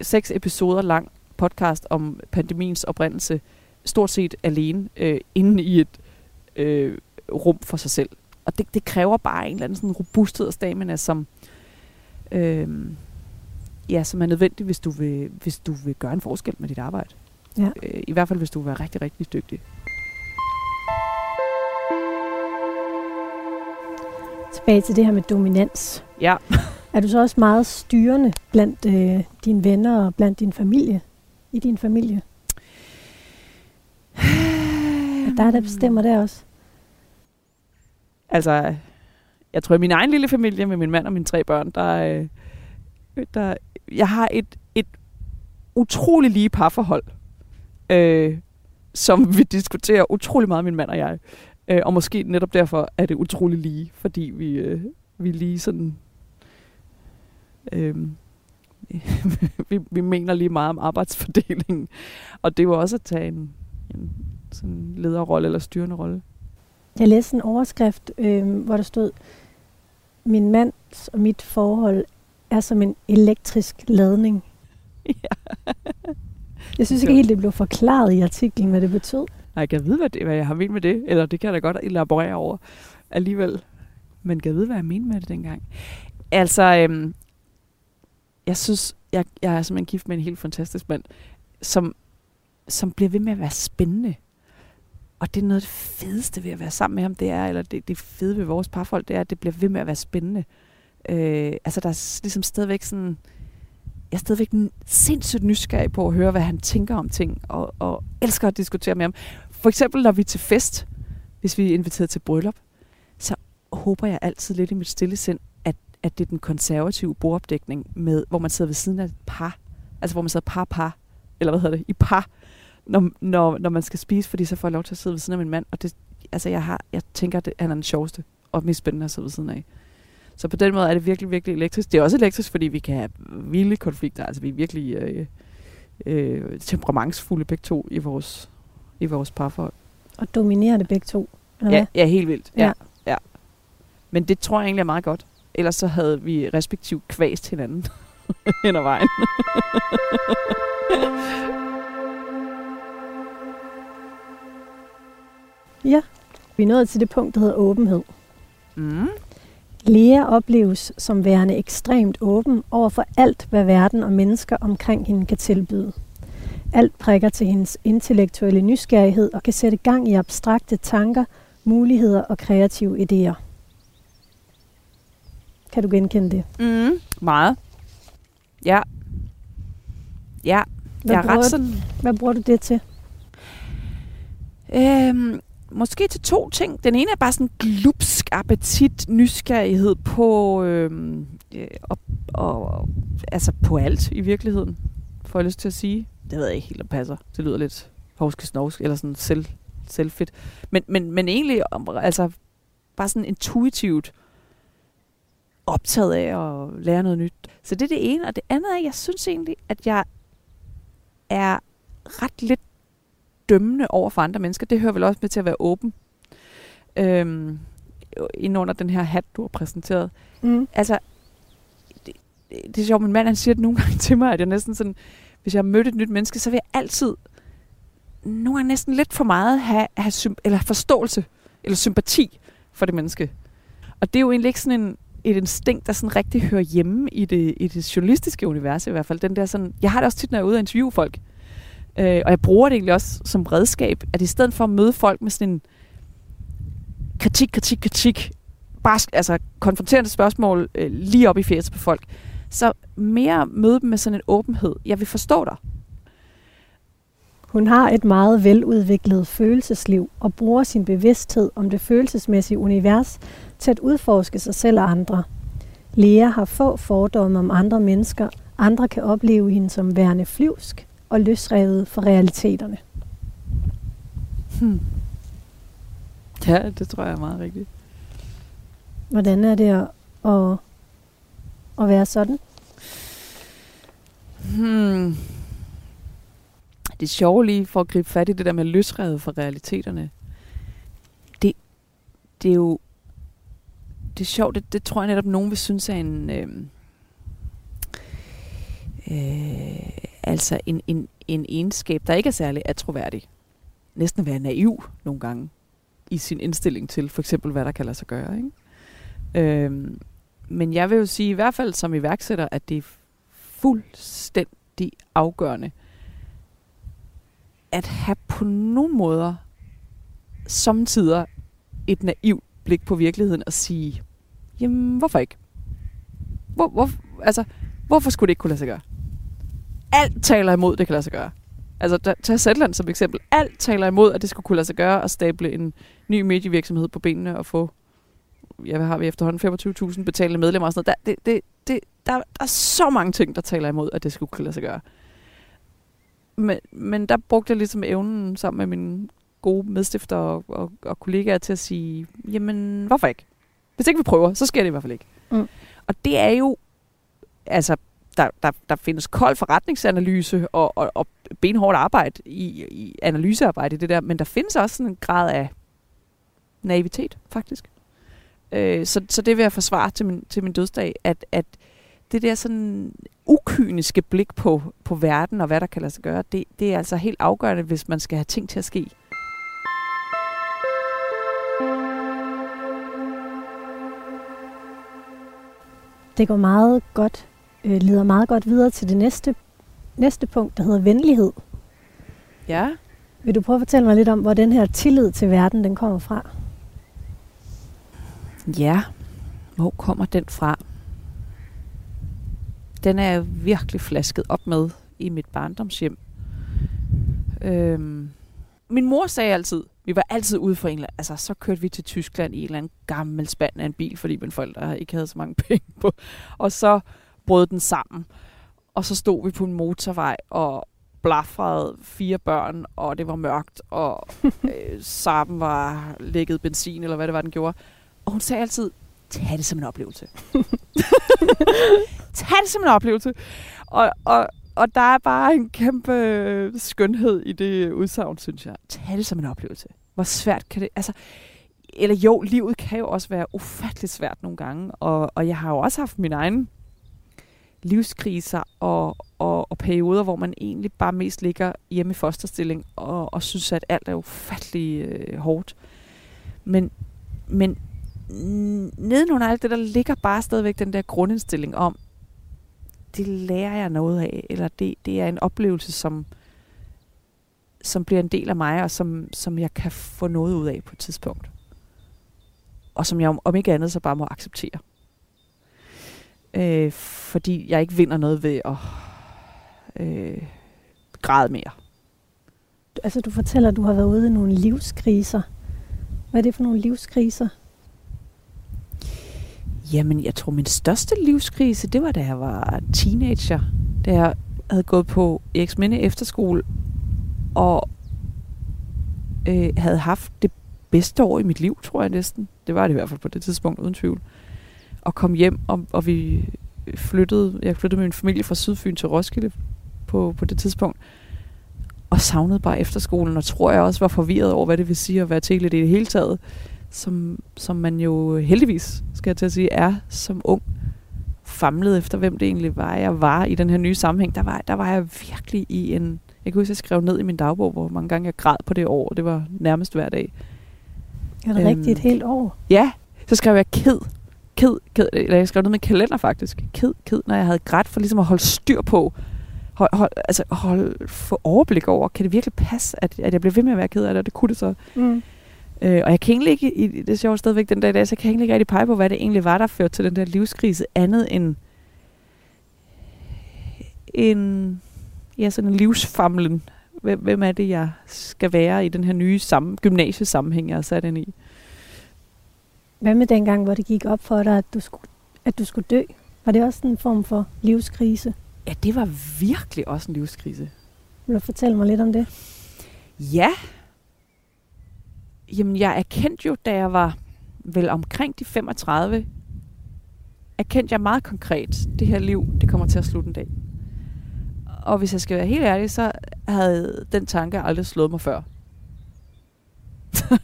[SPEAKER 4] seks episoder lang podcast om pandemiens oprindelse, stort set alene, øh, inde i et øh, rum for sig selv. Og det, det kræver bare en eller anden sådan robusthed og stamina, som, øh, ja, som er nødvendig, hvis du, vil, hvis du vil gøre en forskel med dit arbejde.
[SPEAKER 1] Ja.
[SPEAKER 4] Øh, I hvert fald, hvis du vil være rigtig, rigtig dygtig.
[SPEAKER 1] Tilbage til det her med dominans.
[SPEAKER 4] Ja.
[SPEAKER 1] Er du så også meget styrende blandt øh, dine venner og blandt din familie? I din familie? Er der, der bestemmer det også?
[SPEAKER 4] Altså, jeg tror, i min egen lille familie med min mand og mine tre børn, der, øh, der jeg har et, et utrolig lige parforhold, øh, som vi diskuterer utrolig meget, min mand og jeg. Øh, og måske netop derfor er det utrolig lige, fordi vi, øh, vi lige sådan... Øh, vi, vi mener lige meget om arbejdsfordelingen. Og det var også at tage en, en sådan lederrolle eller styrende rolle.
[SPEAKER 1] Jeg læste en overskrift, øh, hvor der stod, min mands og mit forhold er som en elektrisk ladning.
[SPEAKER 4] Ja.
[SPEAKER 1] Jeg synes ikke helt, det blev forklaret i artiklen, hvad det betød. Nej,
[SPEAKER 4] jeg kan vide, hvad, det, hvad jeg har ment med det. Eller det kan jeg da godt elaborere over alligevel. Men kan jeg vide, hvad jeg mente med det dengang? Altså, øhm, jeg synes, jeg, jeg er simpelthen gift med en helt fantastisk mand, som, som bliver ved med at være spændende. Og det er noget af det fedeste ved at være sammen med ham, det er, eller det, det fede ved vores parforhold, det er, at det bliver ved med at være spændende. Øh, altså, der er ligesom stadigvæk sådan... Jeg er stadigvæk sindssygt nysgerrig på at høre, hvad han tænker om ting, og, og elsker at diskutere med ham. For eksempel, når vi er til fest, hvis vi er inviteret til bryllup, så håber jeg altid lidt i mit stille sind, at det er den konservative bordopdækning, med, hvor man sidder ved siden af et par. Altså, hvor man sidder par-par, eller hvad hedder det, i par, når, når, når man skal spise, fordi så får jeg lov til at sidde ved siden af min mand. Og det, altså, jeg, har, jeg tænker, at han er den sjoveste og mest spændende at sidde ved siden af. Så på den måde er det virkelig, virkelig elektrisk. Det er også elektrisk, fordi vi kan have vilde konflikter. Altså vi er virkelig øh, øh, temperamentsfulde begge to i vores, i vores parforhold.
[SPEAKER 1] Og dominerende begge to?
[SPEAKER 4] Eller ja, ja, helt vildt. Ja. ja. ja. Men det tror jeg egentlig er meget godt. Ellers så havde vi respektivt kvæst hinanden hen ad vejen.
[SPEAKER 1] ja, vi er nået til det punkt, der hedder åbenhed.
[SPEAKER 4] Mm.
[SPEAKER 1] Lea opleves som værende ekstremt åben over for alt, hvad verden og mennesker omkring hende kan tilbyde. Alt prikker til hendes intellektuelle nysgerrighed og kan sætte gang i abstrakte tanker, muligheder og kreative idéer. Kan du genkende det?
[SPEAKER 4] Mm, meget. Ja. Ja.
[SPEAKER 1] Hvad, jeg er ret sådan... hvad bruger du det til?
[SPEAKER 4] Øhm, måske til to ting. Den ene er bare sådan glupsk appetit, nysgerrighed på, øhm, øh, og, og, altså på alt i virkeligheden, får jeg lyst til at sige. Det ved jeg ikke helt, om passer. Det lyder lidt hovske eller sådan selv, selvfedt. Men, men, men egentlig, altså bare sådan intuitivt optaget af at lære noget nyt. Så det er det ene. Og det andet er, at jeg synes egentlig, at jeg er ret lidt dømmende over for andre mennesker. Det hører vel også med til at være åben. Øhm, ind under den her hat, du har præsenteret.
[SPEAKER 1] Mm.
[SPEAKER 4] Altså, det, det, det er sjovt, min mand han siger det nogle gange til mig, at jeg næsten sådan, hvis jeg har mødt et nyt menneske, så vil jeg altid nogle gange næsten lidt for meget have, have sym- eller forståelse eller sympati for det menneske. Og det er jo egentlig ikke sådan en, et instinkt, der sådan rigtig hører hjemme i det, i det journalistiske univers i hvert fald. Den der sådan, jeg har det også tit, når jeg er ude og interviewe folk. Øh, og jeg bruger det egentlig også som redskab, at i stedet for at møde folk med sådan en kritik, kritik, kritik, bare altså konfronterende spørgsmål øh, lige op i fjeset på folk, så mere møde dem med sådan en åbenhed. Jeg vil forstå dig.
[SPEAKER 1] Hun har et meget veludviklet følelsesliv og bruger sin bevidsthed om det følelsesmæssige univers til at udforske sig selv og andre. Lea har få fordomme om andre mennesker. Andre kan opleve hende som værende flyvsk, og løsrevet fra realiteterne.
[SPEAKER 4] Hmm. Ja, det tror jeg er meget rigtigt.
[SPEAKER 1] Hvordan er det at, at, at være sådan?
[SPEAKER 4] Hmm. det sjove lige for at gribe fat i det der med løsrevet fra realiteterne. Det, det er jo det er sjovt, det, det tror jeg netop nogen vil synes er en øh, øh, altså en, en, en egenskab, der ikke er særlig atroværdig. Næsten at være naiv nogle gange i sin indstilling til for eksempel, hvad der kan lade sig gøre. Ikke? Øh, men jeg vil jo sige, i hvert fald som iværksætter, at det er fuldstændig afgørende, at have på nogle måder samtidig et naivt blik på virkeligheden og sige, jamen hvorfor ikke? Hvor, hvor, altså, hvorfor skulle det ikke kunne lade sig gøre? Alt taler imod, det kan lade sig gøre. Altså, tag Zetland som eksempel. Alt taler imod, at det skulle kunne lade sig gøre at stable en ny medievirksomhed på benene og få, ja, hvad har vi efterhånden, 25.000 betalende medlemmer og sådan noget. Der, det, det, det, der, der er så mange ting, der taler imod, at det skulle kunne lade sig gøre. Men, men der brugte jeg ligesom evnen sammen med mine gode medstifter og, og, og kollegaer til at sige, jamen, hvorfor ikke? Hvis ikke vi prøver, så sker det i hvert fald ikke. Mm. Og det er jo, altså, der, der, der findes kold forretningsanalyse og, og, og benhårdt arbejde i, i analysearbejde i det der, men der findes også sådan en grad af naivitet, faktisk. Øh, så, så det vil jeg forsvare til min, til min dødsdag, at, at det der sådan ukyniske blik på, på verden og hvad der kan lade sig gøre, det, det er altså helt afgørende, hvis man skal have ting til at ske.
[SPEAKER 1] Det går meget godt, øh, leder meget godt videre til det næste, næste punkt, der hedder venlighed.
[SPEAKER 4] Ja.
[SPEAKER 1] Vil du prøve at fortælle mig lidt om, hvor den her tillid til verden, den kommer fra?
[SPEAKER 4] Ja, hvor kommer den fra? Den er jeg virkelig flasket op med i mit barndomshjem. Øhm, min mor sagde altid, vi var altid ude for en altså så kørte vi til Tyskland i en eller anden gammel spand af en bil, fordi mine forældre ikke havde så mange penge på. Og så brød den sammen. Og så stod vi på en motorvej og blafrede fire børn, og det var mørkt, og øh, sammen var lægget benzin, eller hvad det var, den gjorde. Og hun sagde altid, tag det som en oplevelse. tag det som en oplevelse. Og, og, og der er bare en kæmpe øh, skønhed i det udsagn, synes jeg. Tag det som en oplevelse. Hvor svært kan det... Altså, eller jo, livet kan jo også være ufatteligt svært nogle gange, og, og jeg har jo også haft min egen livskriser og, og, og perioder, hvor man egentlig bare mest ligger hjemme i fosterstilling og, og synes, at alt er ufattelig øh, hårdt. Men, men nedenunder alt det, der ligger bare stadigvæk den der grundindstilling om, det lærer jeg noget af, eller det, det er en oplevelse, som, som bliver en del af mig, og som, som jeg kan få noget ud af på et tidspunkt. Og som jeg om ikke andet så bare må acceptere. Øh, fordi jeg ikke vinder noget ved at øh, græde mere.
[SPEAKER 1] Altså du fortæller, at du har været ude i nogle livskriser. Hvad er det for nogle livskriser?
[SPEAKER 4] Jamen, jeg tror, min største livskrise, det var, da jeg var teenager. Da jeg havde gået på Eriksminde Efterskole, og øh, havde haft det bedste år i mit liv, tror jeg næsten. Det var det i hvert fald på det tidspunkt, uden tvivl. Og kom hjem, og, og vi flyttede, jeg flyttede med min familie fra Sydfyn til Roskilde på, på det tidspunkt. Og savnede bare efterskolen, og tror jeg også var forvirret over, hvad det vil sige at være til i det hele taget som, som man jo heldigvis, skal jeg til at sige, er som ung famlet efter, hvem det egentlig var, jeg var i den her nye sammenhæng. Der var, der var jeg virkelig i en... Jeg kunne huske, jeg skrev ned i min dagbog, hvor mange gange jeg græd på det år. Det var nærmest hver dag.
[SPEAKER 1] Er det øhm, rigtigt et helt år?
[SPEAKER 4] Ja, så skrev jeg ked. Ked, ked. Eller jeg skrev ned med kalender faktisk. Ked, ked, når jeg havde grædt for ligesom at holde styr på, hold, hold, altså hold, få overblik over, kan det virkelig passe, at, at jeg blev ved med at være ked af det, og det kunne det så. Mm. Øh, og jeg kan egentlig ikke, i, det sjovt stadigvæk den dag i dag, så jeg kan egentlig ikke rigtig pege på, hvad det egentlig var, der førte til den der livskrise, andet end en, ja, sådan en livsfamlen. Hvem, hvem er det, jeg skal være i den her nye sammen, gymnasiesammenhæng, jeg er sat ind i?
[SPEAKER 1] Hvad med dengang, hvor det gik op for dig, at du skulle, at du skulle dø? Var det også en form for livskrise?
[SPEAKER 4] Ja, det var virkelig også en livskrise.
[SPEAKER 1] Vil du fortælle mig lidt om det?
[SPEAKER 4] Ja, Jamen, jeg erkendte jo, da jeg var vel omkring de 35, erkendte jeg meget konkret, det her liv, det kommer til at slutte en dag. Og hvis jeg skal være helt ærlig, så havde den tanke aldrig slået mig før.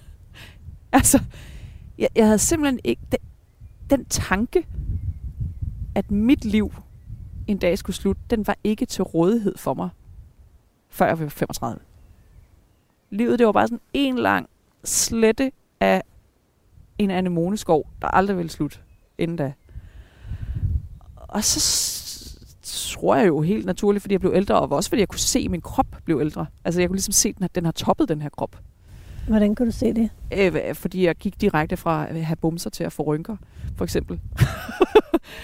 [SPEAKER 4] altså, jeg, jeg havde simpelthen ikke... Den, den tanke, at mit liv en dag skulle slutte, den var ikke til rådighed for mig, før jeg var 35. Livet, det var bare sådan en lang slette af en anemoneskov, der aldrig ville slutte inden da. Og så tror jeg jo helt naturligt, fordi jeg blev ældre, og også fordi jeg kunne se, at min krop blev ældre. Altså jeg kunne ligesom se, at den har, den har toppet den her krop.
[SPEAKER 1] Hvordan kunne du se det?
[SPEAKER 4] Øh, fordi jeg gik direkte fra at have bumser til at få rynker, for eksempel.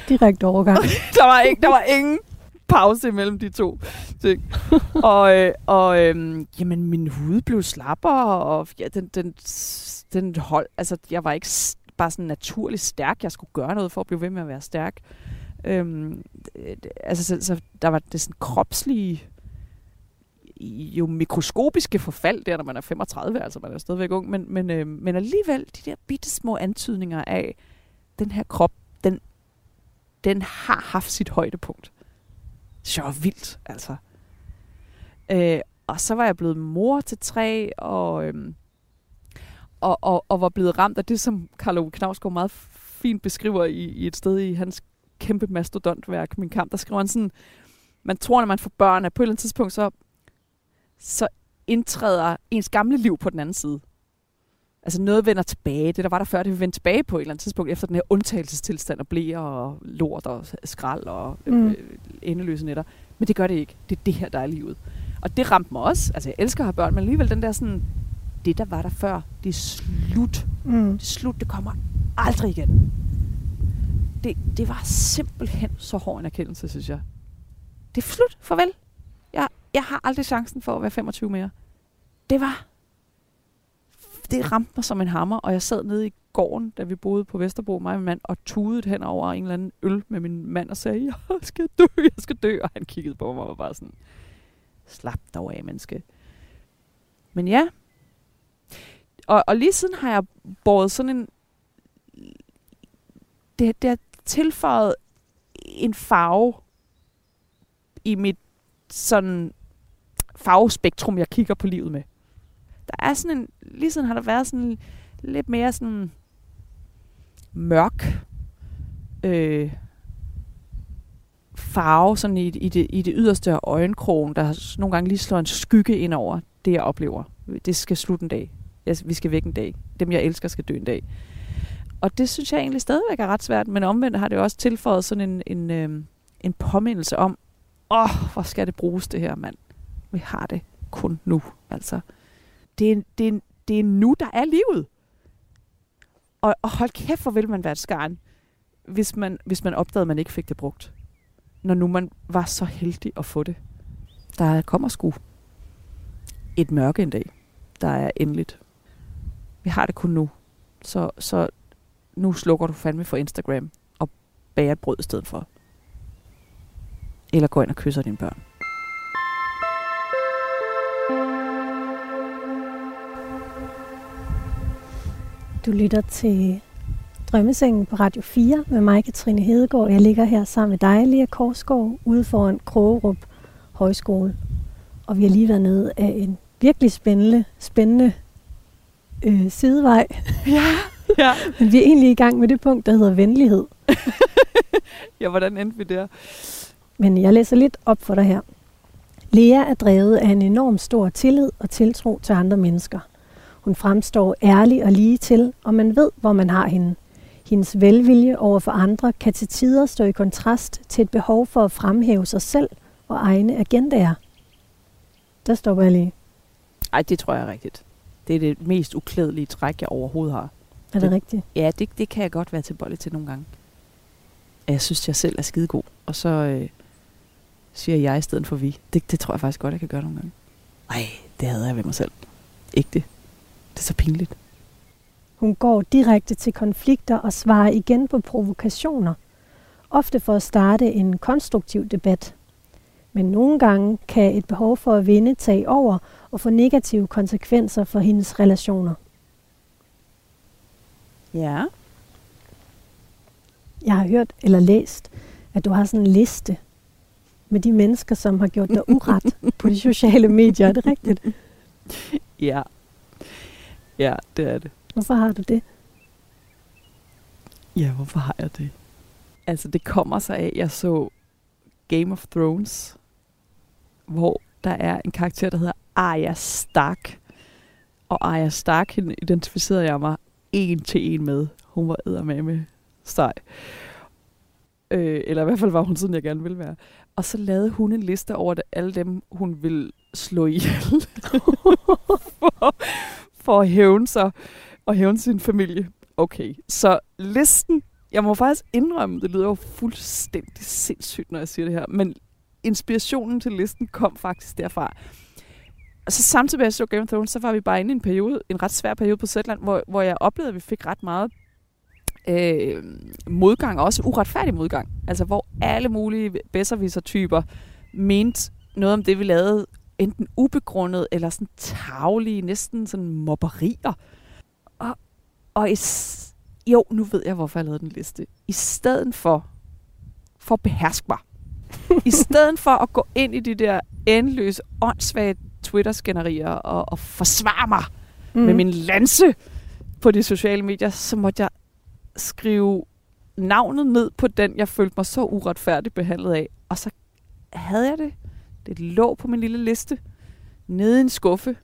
[SPEAKER 1] Direkte overgang.
[SPEAKER 4] der, var ikke, der var ingen pause mellem de to ting. og øh, og øh, jamen, min hud blev slapper, og ja, den, den, den hold, altså jeg var ikke bare sådan naturligt stærk. Jeg skulle gøre noget for at blive ved med at være stærk. Øhm, altså, så, så der var det sådan kropslige jo mikroskopiske forfald der, når man er 35, altså man er stadigvæk ung, men, men, øh, men alligevel de der bitte små antydninger af, den her krop, den, den har haft sit højdepunkt. Det var vildt, altså. Øh, og så var jeg blevet mor til tre, og, øhm, og, og, og var blevet ramt af det, som Karl Ove Knavsgaard meget fint beskriver i, i et sted i hans kæmpe mastodontværk, Min Kamp, der skriver han sådan, man tror, når man får børn, at på et eller andet tidspunkt, så, så indtræder ens gamle liv på den anden side. Altså noget vender tilbage. Det, der var der før, det vil vende tilbage på et eller andet tidspunkt, efter den her undtagelsestilstand og blære og lort og skrald og øh, mm. øh, endeløse netter. Men det gør det ikke. Det er det her, der er livet. Og det ramte mig også. Altså, jeg elsker at have børn, men alligevel den der sådan, det, der var der før, det er slut. Mm. Det er slut. Det kommer aldrig igen det, det var simpelthen så hård en erkendelse, synes jeg. Det er slut. Farvel. Jeg, jeg har aldrig chancen for at være 25 mere. Det var... Det ramte mig som en hammer, og jeg sad nede i gården, da vi boede på Vesterbro, mig og min mand, og tudede hen over en eller anden øl med min mand og sagde, jeg skal dø, jeg skal dø. Og han kiggede på mig og var bare sådan, slap dog af, menneske. Men ja, og, og lige siden har jeg båret sådan en... Det, det, har, tilføjet en farve i mit sådan farvespektrum, jeg kigger på livet med. Der er sådan en, lige siden har der været sådan lidt mere sådan mørk øh, farve sådan i, i, det, i det yderste af øjenkrogen, der nogle gange lige slår en skygge ind over det, jeg oplever. Det skal slutte en dag. Vi skal væk en dag. Dem, jeg elsker, skal dø en dag. Og det synes jeg egentlig stadigvæk er ret svært, men omvendt har det også tilføjet sådan en, en, øh, en påmindelse om, åh, oh, hvor skal det bruges det her, mand. Vi har det kun nu, altså. Det er, det er, det er nu, der er livet. Og, og hold kæft, hvor vil man være et skarn, hvis man, hvis man opdagede, at man ikke fik det brugt. Når nu man var så heldig at få det. Der kommer sgu et mørke en dag, der er endeligt. Vi har det kun nu. Så, så nu slukker du fandme for Instagram og bager et brød i stedet for. Eller går ind og kysser dine børn.
[SPEAKER 1] Du lytter til Drømmesengen på Radio 4 med mig, Katrine Hedegaard. Jeg ligger her sammen med dig, Lea Korsgaard, ude foran Krogerup Højskole. Og vi har lige været nede af en virkelig spændende, spændende øh, sidevej.
[SPEAKER 4] Ja. ja.
[SPEAKER 1] Men vi er egentlig i gang med det punkt, der hedder venlighed.
[SPEAKER 4] ja, hvordan endte vi der?
[SPEAKER 1] Men jeg læser lidt op for dig her. Lea er drevet af en enorm stor tillid og tiltro til andre mennesker. Hun fremstår ærlig og lige til, og man ved, hvor man har hende. Hendes velvilje over for andre kan til tider stå i kontrast til et behov for at fremhæve sig selv og egne agendaer. Der stopper jeg lige.
[SPEAKER 4] Ej, det tror jeg er rigtigt. Det er det mest uklædelige træk, jeg overhovedet har.
[SPEAKER 1] Er det, det rigtigt?
[SPEAKER 4] Ja, det, det kan jeg godt være tilbøjelig til nogle gange. Jeg synes, jeg selv er skidegod. Og så øh, siger jeg i stedet for vi. Det, det tror jeg faktisk godt, jeg kan gøre nogle gange. Nej, det havde jeg ved mig selv. Ikke det. Det er så pinligt.
[SPEAKER 1] Hun går direkte til konflikter og svarer igen på provokationer. Ofte for at starte en konstruktiv debat. Men nogle gange kan et behov for at vinde tage over og få negative konsekvenser for hendes relationer.
[SPEAKER 4] Ja.
[SPEAKER 1] Jeg har hørt eller læst, at du har sådan en liste med de mennesker, som har gjort dig uret på de sociale medier. Er det rigtigt?
[SPEAKER 4] Ja. Ja, det er det.
[SPEAKER 1] Hvorfor har du det?
[SPEAKER 4] Ja, hvorfor har jeg det? Altså, det kommer sig af, at jeg så Game of Thrones, hvor der er en karakter, der hedder Arya Stark. Og Arya Stark, hende identificerede jeg mig en til en med. Hun var med steg. Øh, eller i hvert fald var hun sådan, jeg gerne ville være. Og så lavede hun en liste over det, alle dem, hun ville slå ihjel. for, at hævne sig og hævne sin familie. Okay, så listen, jeg må faktisk indrømme, det lyder jo fuldstændig sindssygt, når jeg siger det her, men inspirationen til listen kom faktisk derfra. Og så samtidig med, at jeg så Game of Thrones, så var vi bare inde i en periode, en ret svær periode på Zetland, hvor, hvor jeg oplevede, at vi fik ret meget øh, modgang, også uretfærdig modgang. Altså, hvor alle mulige bedserviser-typer mente noget om det, vi lavede, enten ubegrundet eller sådan tavlige, næsten sådan mobberier. Og, og i, jo, nu ved jeg, hvorfor jeg lavede den liste. I stedet for, for at beherske mig, i stedet for at gå ind i de der endeløse, åndssvage Twitter-skænderier og, og forsvare mig mm. med min lanse på de sociale medier, så måtte jeg skrive navnet ned på den, jeg følte mig så uretfærdigt behandlet af. Og så havde jeg det. Det lå på min lille liste. Nede i en skuffe.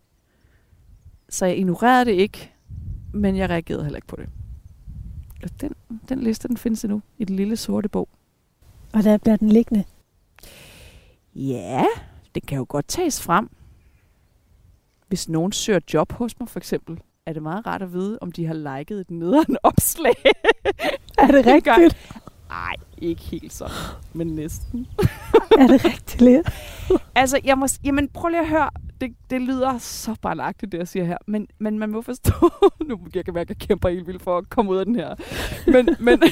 [SPEAKER 4] Så jeg ignorerede det ikke. Men jeg reagerede heller ikke på det. Og den, den liste, den findes endnu i den lille sorte bog.
[SPEAKER 1] Og der bliver den liggende?
[SPEAKER 4] Ja, det kan jo godt tages frem. Hvis nogen søger job hos mig, for eksempel, er det meget rart at vide, om de har liket et nederen opslag.
[SPEAKER 1] er det rigtigt?
[SPEAKER 4] Nej, ikke helt sådan, men næsten.
[SPEAKER 1] er det rigtigt, Lea?
[SPEAKER 4] altså, jeg må, jamen, prøv lige at høre. Det, det lyder så barnagtigt, det jeg siger her. Men, men man må forstå... nu jeg kan mærke, at jeg kæmper helt vildt for at komme ud af den her. Men, men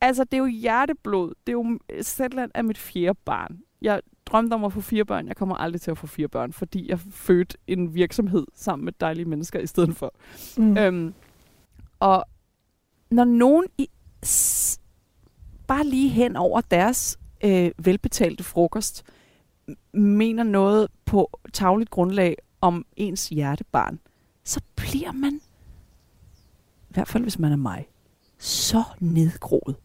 [SPEAKER 4] altså, det er jo hjerteblod. Det er jo... Zetland er mit fjerde barn. Jeg drømte om at få fire børn. Jeg kommer aldrig til at få fire børn, fordi jeg fødte en virksomhed sammen med dejlige mennesker i stedet for. Mm. Øhm, og når nogen i, bare lige hen over deres øh, velbetalte frokost mener noget på tagligt grundlag om ens hjertebarn, så bliver man, i hvert fald hvis man er mig, så nedgroet.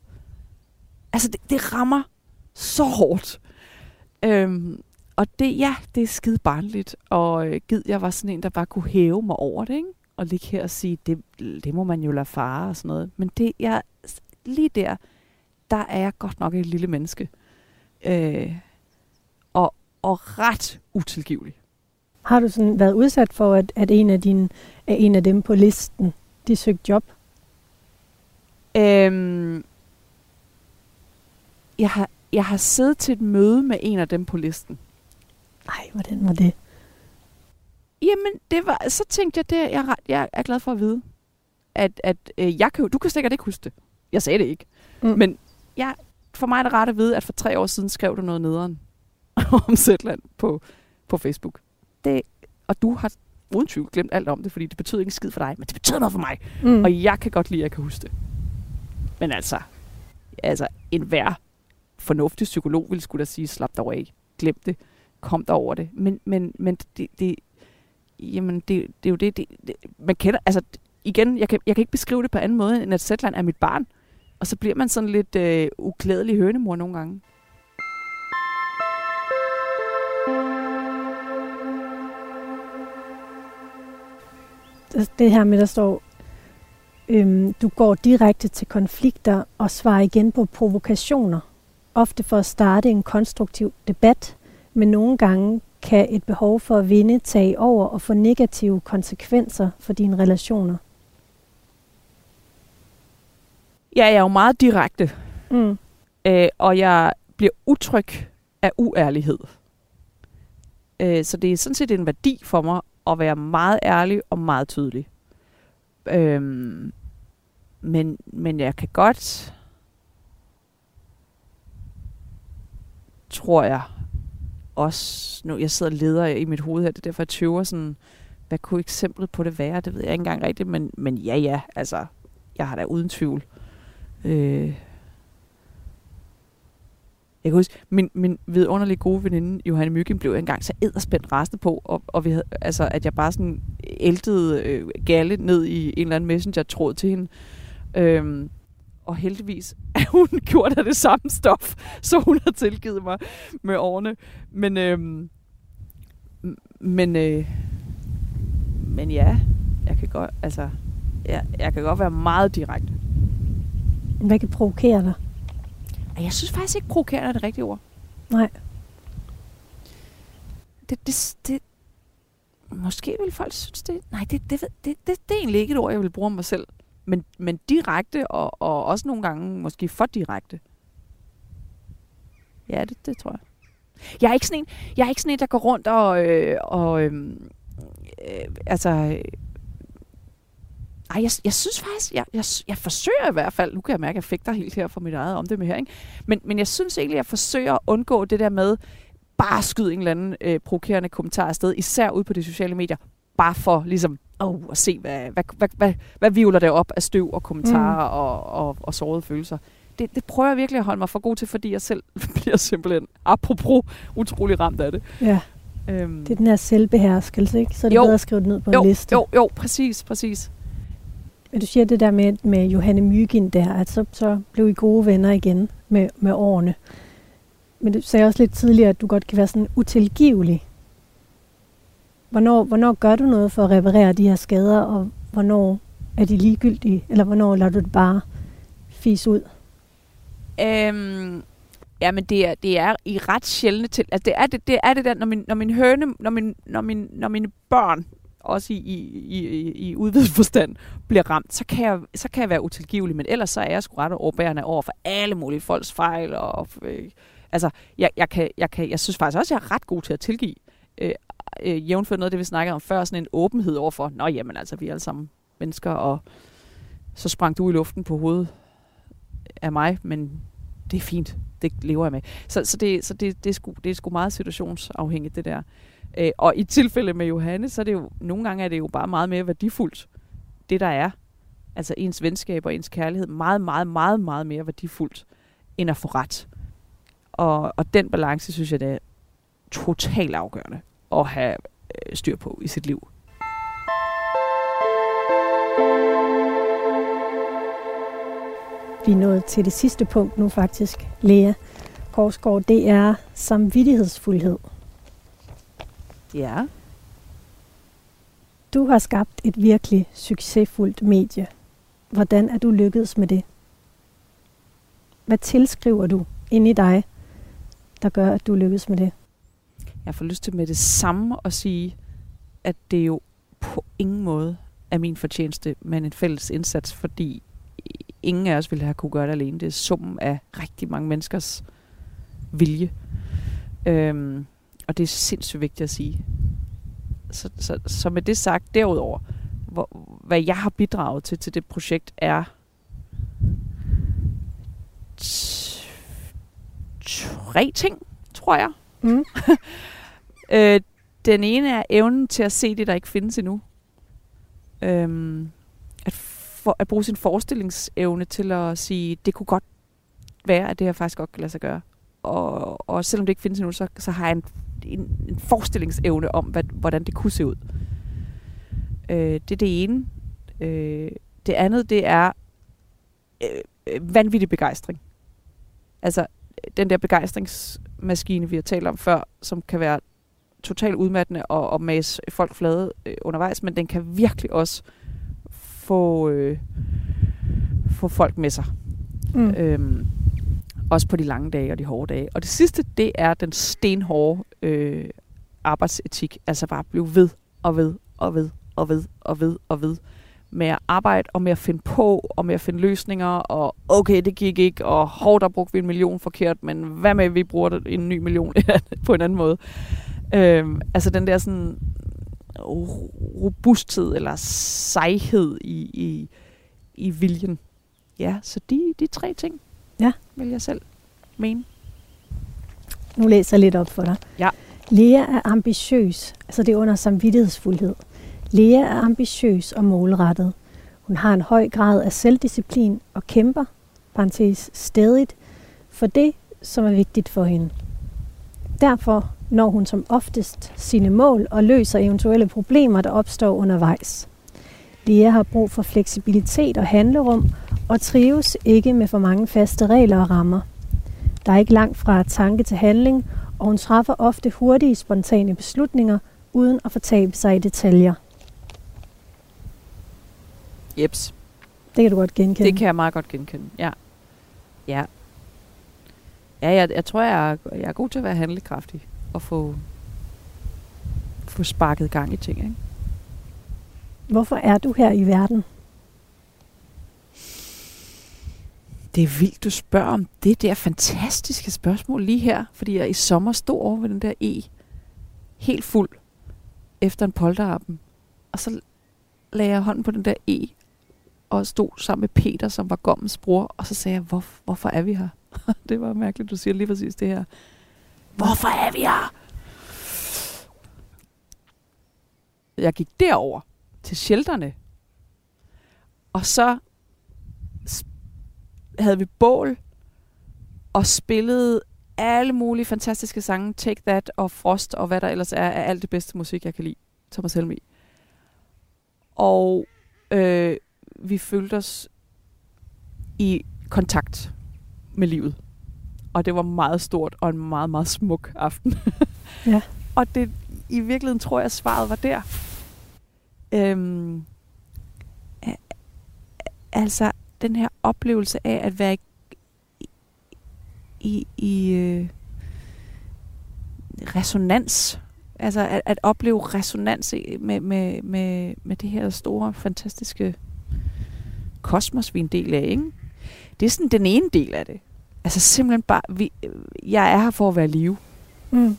[SPEAKER 4] Altså, det, det rammer så hårdt. Øhm, og det, ja, det er skide barnligt, og øh, gid jeg var sådan en, der bare kunne hæve mig over det, ikke? Og ligge her og sige, det, det må man jo lade fare og sådan noget. Men det, jeg, lige der, der er jeg godt nok et lille menneske. Øh, og, og ret utilgivelig.
[SPEAKER 1] Har du sådan været udsat for, at, at en, af dine, er en af dem på listen, de søgte job?
[SPEAKER 4] Øhm, jeg har jeg har siddet til et møde med en af dem på listen.
[SPEAKER 1] Nej, hvordan var det?
[SPEAKER 4] Jamen, det var, så tænkte jeg, det jeg, jeg er glad for at vide, at, at øh, jeg kan, du kan sikkert ikke huske det. Jeg sagde det ikke. Mm. Men jeg, for mig er det ret at vide, at for tre år siden skrev du noget nederen om Zetland på, på Facebook. Det, og du har uden tvivl glemt alt om det, fordi det betyder ikke skid for dig, men det betyder noget for mig. Mm. Og jeg kan godt lide, at jeg kan huske det. Men altså, altså en hver fornuftig psykolog ville skulle da sige, slap dig af, glem det, kom der over det. Men, men, men det, det, jamen det, det er jo det, det, det, man kender, altså igen, jeg kan, jeg kan ikke beskrive det på anden måde, end at Zetland er mit barn. Og så bliver man sådan lidt øh, uklædelig hønemor nogle gange.
[SPEAKER 1] Det her med, der står, øhm, du går direkte til konflikter og svarer igen på provokationer ofte for at starte en konstruktiv debat, men nogle gange kan et behov for at vinde tage over og få negative konsekvenser for dine relationer.
[SPEAKER 4] Ja, jeg er jo meget direkte, mm. øh, og jeg bliver utryg af uærlighed. Øh, så det er sådan set en værdi for mig at være meget ærlig og meget tydelig. Øh, men, men jeg kan godt tror jeg også, nu jeg sidder og leder i mit hoved her, det er derfor jeg tøver sådan, hvad kunne eksemplet på det være? Det ved jeg ikke engang rigtigt, men, men ja, ja, altså, jeg har da uden tvivl. Øh, Øh. Jeg kan huske, min, min vidunderlig gode veninde, Johanne Myggen, blev engang så edderspændt rasende på, og, og vi havde, altså, at jeg bare sådan æltede øh, galle ned i en eller anden messenger-tråd til hende. Øhm, og heldigvis er hun gjort af det samme stof, så hun har tilgivet mig med årene. Men, øhm, men, øh, men ja, jeg kan godt, altså, jeg, jeg kan godt være meget direkte.
[SPEAKER 1] Hvad kan provokere dig?
[SPEAKER 4] Jeg synes faktisk ikke, provokerende er det rigtige ord.
[SPEAKER 1] Nej.
[SPEAKER 4] Det, det, det, måske vil folk synes det. Nej, det, det, det, det, det er egentlig ikke et ord, jeg vil bruge om mig selv. Men, men direkte, og, og også nogle gange måske for direkte. Ja, det, det tror jeg. Jeg er ikke sådan en, jeg er ikke sådan en der går rundt og, øh, og øh, øh, altså ej, jeg, jeg synes faktisk, jeg, jeg, jeg forsøger i hvert fald, nu kan jeg mærke, at jeg fægter helt her for mit eget om det med her, ikke? Men, men jeg synes egentlig, at jeg forsøger at undgå det der med, bare skyde en eller anden øh, provokerende kommentar afsted, især ud på de sociale medier, bare for ligesom oh, at se, hvad, hvad, hvad, hvad, hvad vivler der op af støv og kommentarer mm. og, og, og sårede følelser. Det, det prøver jeg virkelig at holde mig for god til, fordi jeg selv bliver simpelthen, apropos, utrolig ramt af det.
[SPEAKER 1] Ja. Øhm. Det er den her selvbeherskelse, ikke? Så er det
[SPEAKER 4] jo,
[SPEAKER 1] bedre at skrive det ned på
[SPEAKER 4] jo,
[SPEAKER 1] en liste.
[SPEAKER 4] Jo, jo, præcis, præcis.
[SPEAKER 1] Men du siger det der med, med Johanne Mygin der, at så, så blev I gode venner igen med, med årene. Men du sagde også lidt tidligere, at du godt kan være sådan utilgivelig. Hvornår, hvornår gør du noget for at reparere de her skader, og hvornår er de ligegyldige, eller hvornår lader du det bare fise ud?
[SPEAKER 4] Øhm, ja, men det er, det er i ret sjældne til. Altså det er det, det, er det der, når min, når min høne, når, min, når, min, når mine børn også i, i, i, i udvidet forstand, bliver ramt, så kan, jeg, så kan jeg være utilgivelig. Men ellers så er jeg sgu ret overbærende over for alle mulige folks fejl. Og, øh, altså, jeg, jeg, kan, jeg, kan, jeg synes faktisk også, at jeg er ret god til at tilgive. Øh, øh, jævnført noget af det, vi snakkede om før, sådan en åbenhed overfor, nå jamen altså, vi er alle sammen mennesker, og så sprang du i luften på hovedet af mig, men det er fint, det lever jeg med. Så, så, det, så det, det, er sgu, det er sgu meget situationsafhængigt, det der. Øh, og i tilfælde med Johanne, så er det jo, nogle gange er det jo bare meget mere værdifuldt, det der er. Altså ens venskab og ens kærlighed, meget, meget, meget, meget mere værdifuldt, end at få ret. Og, og den balance, synes jeg, det er totalt afgørende at have øh, styr på i sit liv.
[SPEAKER 1] Vi er nået til det sidste punkt nu faktisk, Lea Korsgaard. Det er samvittighedsfuldhed.
[SPEAKER 4] Ja.
[SPEAKER 1] Du har skabt et virkelig succesfuldt medie. Hvordan er du lykkedes med det? Hvad tilskriver du ind i dig, der gør, at du lykkes med det?
[SPEAKER 4] Jeg får lyst til med det samme at sige, at det jo på ingen måde er min fortjeneste, men en fælles indsats, fordi ingen af os ville have kunne gøre det alene. Det er summen af rigtig mange menneskers vilje. Øhm, og det er sindssygt vigtigt at sige. Så, så, så med det sagt, derudover, hvor, hvad jeg har bidraget til til det projekt, er tre ting, tror jeg. Mm. øh, den ene er evnen til at se det, der ikke findes endnu. Øhm, at, for, at bruge sin forestillingsevne til at sige, det kunne godt være, at det her faktisk godt kan lade sig gøre. Og, og selvom det ikke findes endnu, så, så har jeg en, en, en forestillingsevne om, hvad, hvordan det kunne se ud. Øh, det er det ene. Øh, det andet, det er øh, vanvittig begejstring. Altså, den der begejstringsmaskine, vi har talt om før, som kan være totalt udmattende og, og mase folk flade øh, undervejs, men den kan virkelig også få, øh, få folk med sig. Mm. Øhm, også på de lange dage og de hårde dage. Og det sidste, det er den stenhårde øh, arbejdsetik. Altså bare blive ved og ved og ved og ved og ved og ved med at arbejde og med at finde på og med at finde løsninger og okay, det gik ikke, og hårdt der brugte vi en million forkert, men hvad med, at vi bruger en ny million på en anden måde. Øhm, altså den der sådan robusthed eller sejhed i, i, i viljen. Ja, så de, de tre ting ja. vil jeg selv mene.
[SPEAKER 1] Nu læser jeg lidt op for dig.
[SPEAKER 4] Ja.
[SPEAKER 1] Lea er ambitiøs, altså det er under samvittighedsfuldhed. Lea er ambitiøs og målrettet. Hun har en høj grad af selvdisciplin og kæmper, parentes, stadigt, for det, som er vigtigt for hende. Derfor når hun som oftest sine mål og løser eventuelle problemer, der opstår undervejs. Lea har brug for fleksibilitet og handlerum og trives ikke med for mange faste regler og rammer. Der er ikke langt fra tanke til handling, og hun træffer ofte hurtige, spontane beslutninger, uden at fortabe sig i detaljer.
[SPEAKER 4] Jeps.
[SPEAKER 1] Det kan du godt genkende.
[SPEAKER 4] Det kan jeg meget godt genkende, ja. Ja. Ja, jeg, jeg tror, jeg er, jeg er god til at være handlekraftig og få, få sparket gang i ting, ikke?
[SPEAKER 1] Hvorfor er du her i verden?
[SPEAKER 4] Det er vildt, du spørger om det der fantastiske spørgsmål lige her, fordi jeg i sommer stod over ved den der E, helt fuld, efter en polterappen. Og så lagde jeg hånden på den der E, og stod sammen med Peter, som var Gommens bror, og så sagde jeg, Hvor, hvorfor er vi her? det var mærkeligt, du siger lige præcis det her. Hvorfor er vi her? Jeg gik derover til shelterne, og så havde vi bål og spillede alle mulige fantastiske sange. Take That og Frost og hvad der ellers er af alt det bedste musik, jeg kan lide. Thomas Helmi. Og øh, vi følte os i kontakt med livet. Og det var meget stort og en meget, meget smuk aften.
[SPEAKER 1] ja.
[SPEAKER 4] Og det, i virkeligheden tror jeg, svaret var der. Øhm, altså, den her oplevelse af at være i, i, i øh, resonans. Altså at, at opleve resonans med, med, med, med det her store, fantastiske kosmos, vi er en del af. Ikke? Det er sådan den ene del af det. Altså simpelthen bare, vi, jeg er her for at være live. Mm.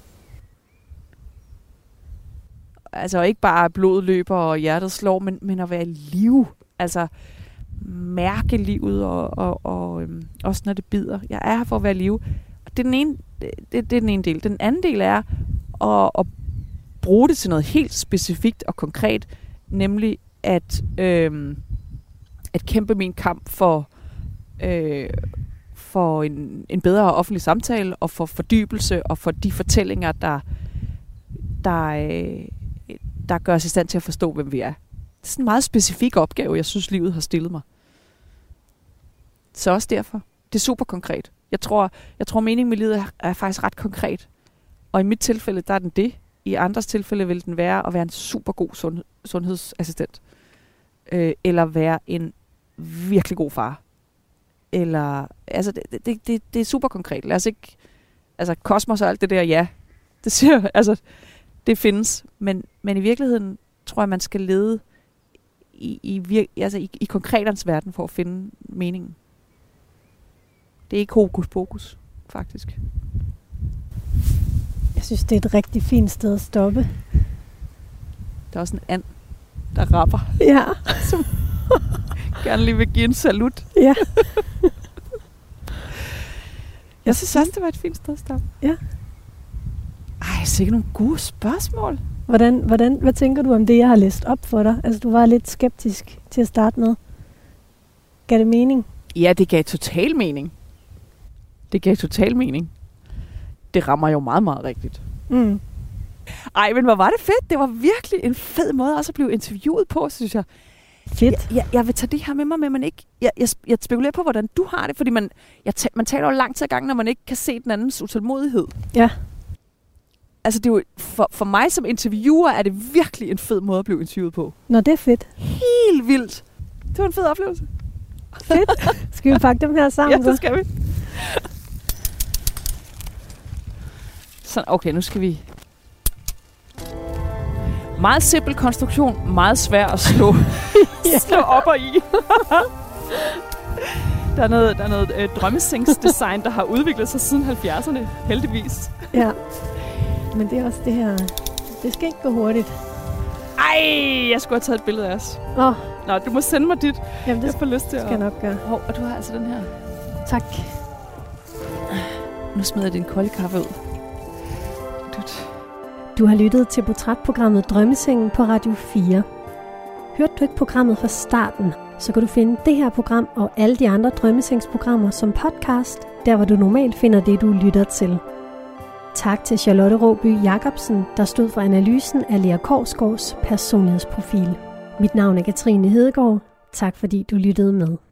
[SPEAKER 4] Altså ikke bare blodet løber og hjertet slår, men, men at være live. Altså mærke livet, og, og, og øhm, også når det bider. Jeg er her for at være live. Og det er den ene, det, det er den ene del. Den anden del er at, at bruge det til noget helt specifikt og konkret, nemlig at, øhm, at kæmpe min kamp for, øh, for en, en bedre offentlig samtale, og for fordybelse, og for de fortællinger, der, der, øh, der gør os i stand til at forstå, hvem vi er. Det er sådan en meget specifik opgave, jeg synes, livet har stillet mig. Så også derfor. Det er super konkret. Jeg tror, jeg tror meningen med livet er, er faktisk ret konkret. Og i mit tilfælde, der er den det. I andres tilfælde vil den være at være en super god sund, sundhedsassistent. Øh, eller være en virkelig god far. Eller, altså, det, det, det, det er super konkret. Lad os ikke, altså, kosmos og alt det der, ja. Det siger altså, det findes. Men, men i virkeligheden tror jeg, man skal lede i, i, vir, altså i, i konkreternes verden for at finde meningen. Det er ikke hokus pokus, faktisk.
[SPEAKER 1] Jeg synes, det er et rigtig fint sted at stoppe.
[SPEAKER 4] Der er også en and, der rapper.
[SPEAKER 1] Ja.
[SPEAKER 4] Som gerne lige vil give en salut.
[SPEAKER 1] Ja.
[SPEAKER 4] jeg synes også, det var et fint sted at stoppe.
[SPEAKER 1] Ja.
[SPEAKER 4] Ej, sikkert nogle gode spørgsmål.
[SPEAKER 1] Hvordan, hvordan, hvad tænker du om det, jeg har læst op for dig? Altså, du var lidt skeptisk til at starte med. Gav det mening?
[SPEAKER 4] Ja, det gav total mening. Det gav total mening. Det rammer jo meget, meget rigtigt.
[SPEAKER 1] Mm.
[SPEAKER 4] Ej, men hvor var det fedt. Det var virkelig en fed måde også at blive interviewet på, synes jeg.
[SPEAKER 1] Fedt.
[SPEAKER 4] Jeg, jeg, jeg vil tage det her med mig, men man ikke... Jeg, jeg, jeg spekulerer på, hvordan du har det, fordi man, jeg, man taler jo lang tid ad gangen, når man ikke kan se den andens utålmodighed.
[SPEAKER 1] Ja.
[SPEAKER 4] Altså, det er jo, for, for mig som interviewer er det virkelig en fed måde at blive interviewet på.
[SPEAKER 1] Nå, det er fedt.
[SPEAKER 4] Helt vildt. Det var en fed oplevelse.
[SPEAKER 1] Fedt. Skal vi pakke dem her sammen?
[SPEAKER 4] Ja, det skal vi. Sådan, okay, nu skal vi... Meget simpel konstruktion, meget svær at slå, slå op og i. der er noget, der er noget øh, drømmesengsdesign, der har udviklet sig siden 70'erne, heldigvis.
[SPEAKER 1] Ja, men det er også det her... Det skal ikke gå hurtigt.
[SPEAKER 4] Ej, jeg skulle have taget et billede af os.
[SPEAKER 1] Nå.
[SPEAKER 4] Nå, du må sende mig dit.
[SPEAKER 1] Jamen, det
[SPEAKER 4] jeg får lyst til
[SPEAKER 1] skal at... jeg nok gøre.
[SPEAKER 4] Hov, og du har altså den her.
[SPEAKER 1] Tak.
[SPEAKER 4] Nu smider jeg din kolde kaffe ud. Dut.
[SPEAKER 1] Du har lyttet til portrætprogrammet Drømmesengen på Radio 4. Hørte du ikke programmet fra starten, så kan du finde det her program og alle de andre drømmesengsprogrammer som podcast, der hvor du normalt finder det, du lytter til. Tak til Charlotte Råby Jacobsen, der stod for analysen af Lea Korsgaards personlighedsprofil. Mit navn er Katrine Hedegaard. Tak fordi du lyttede med.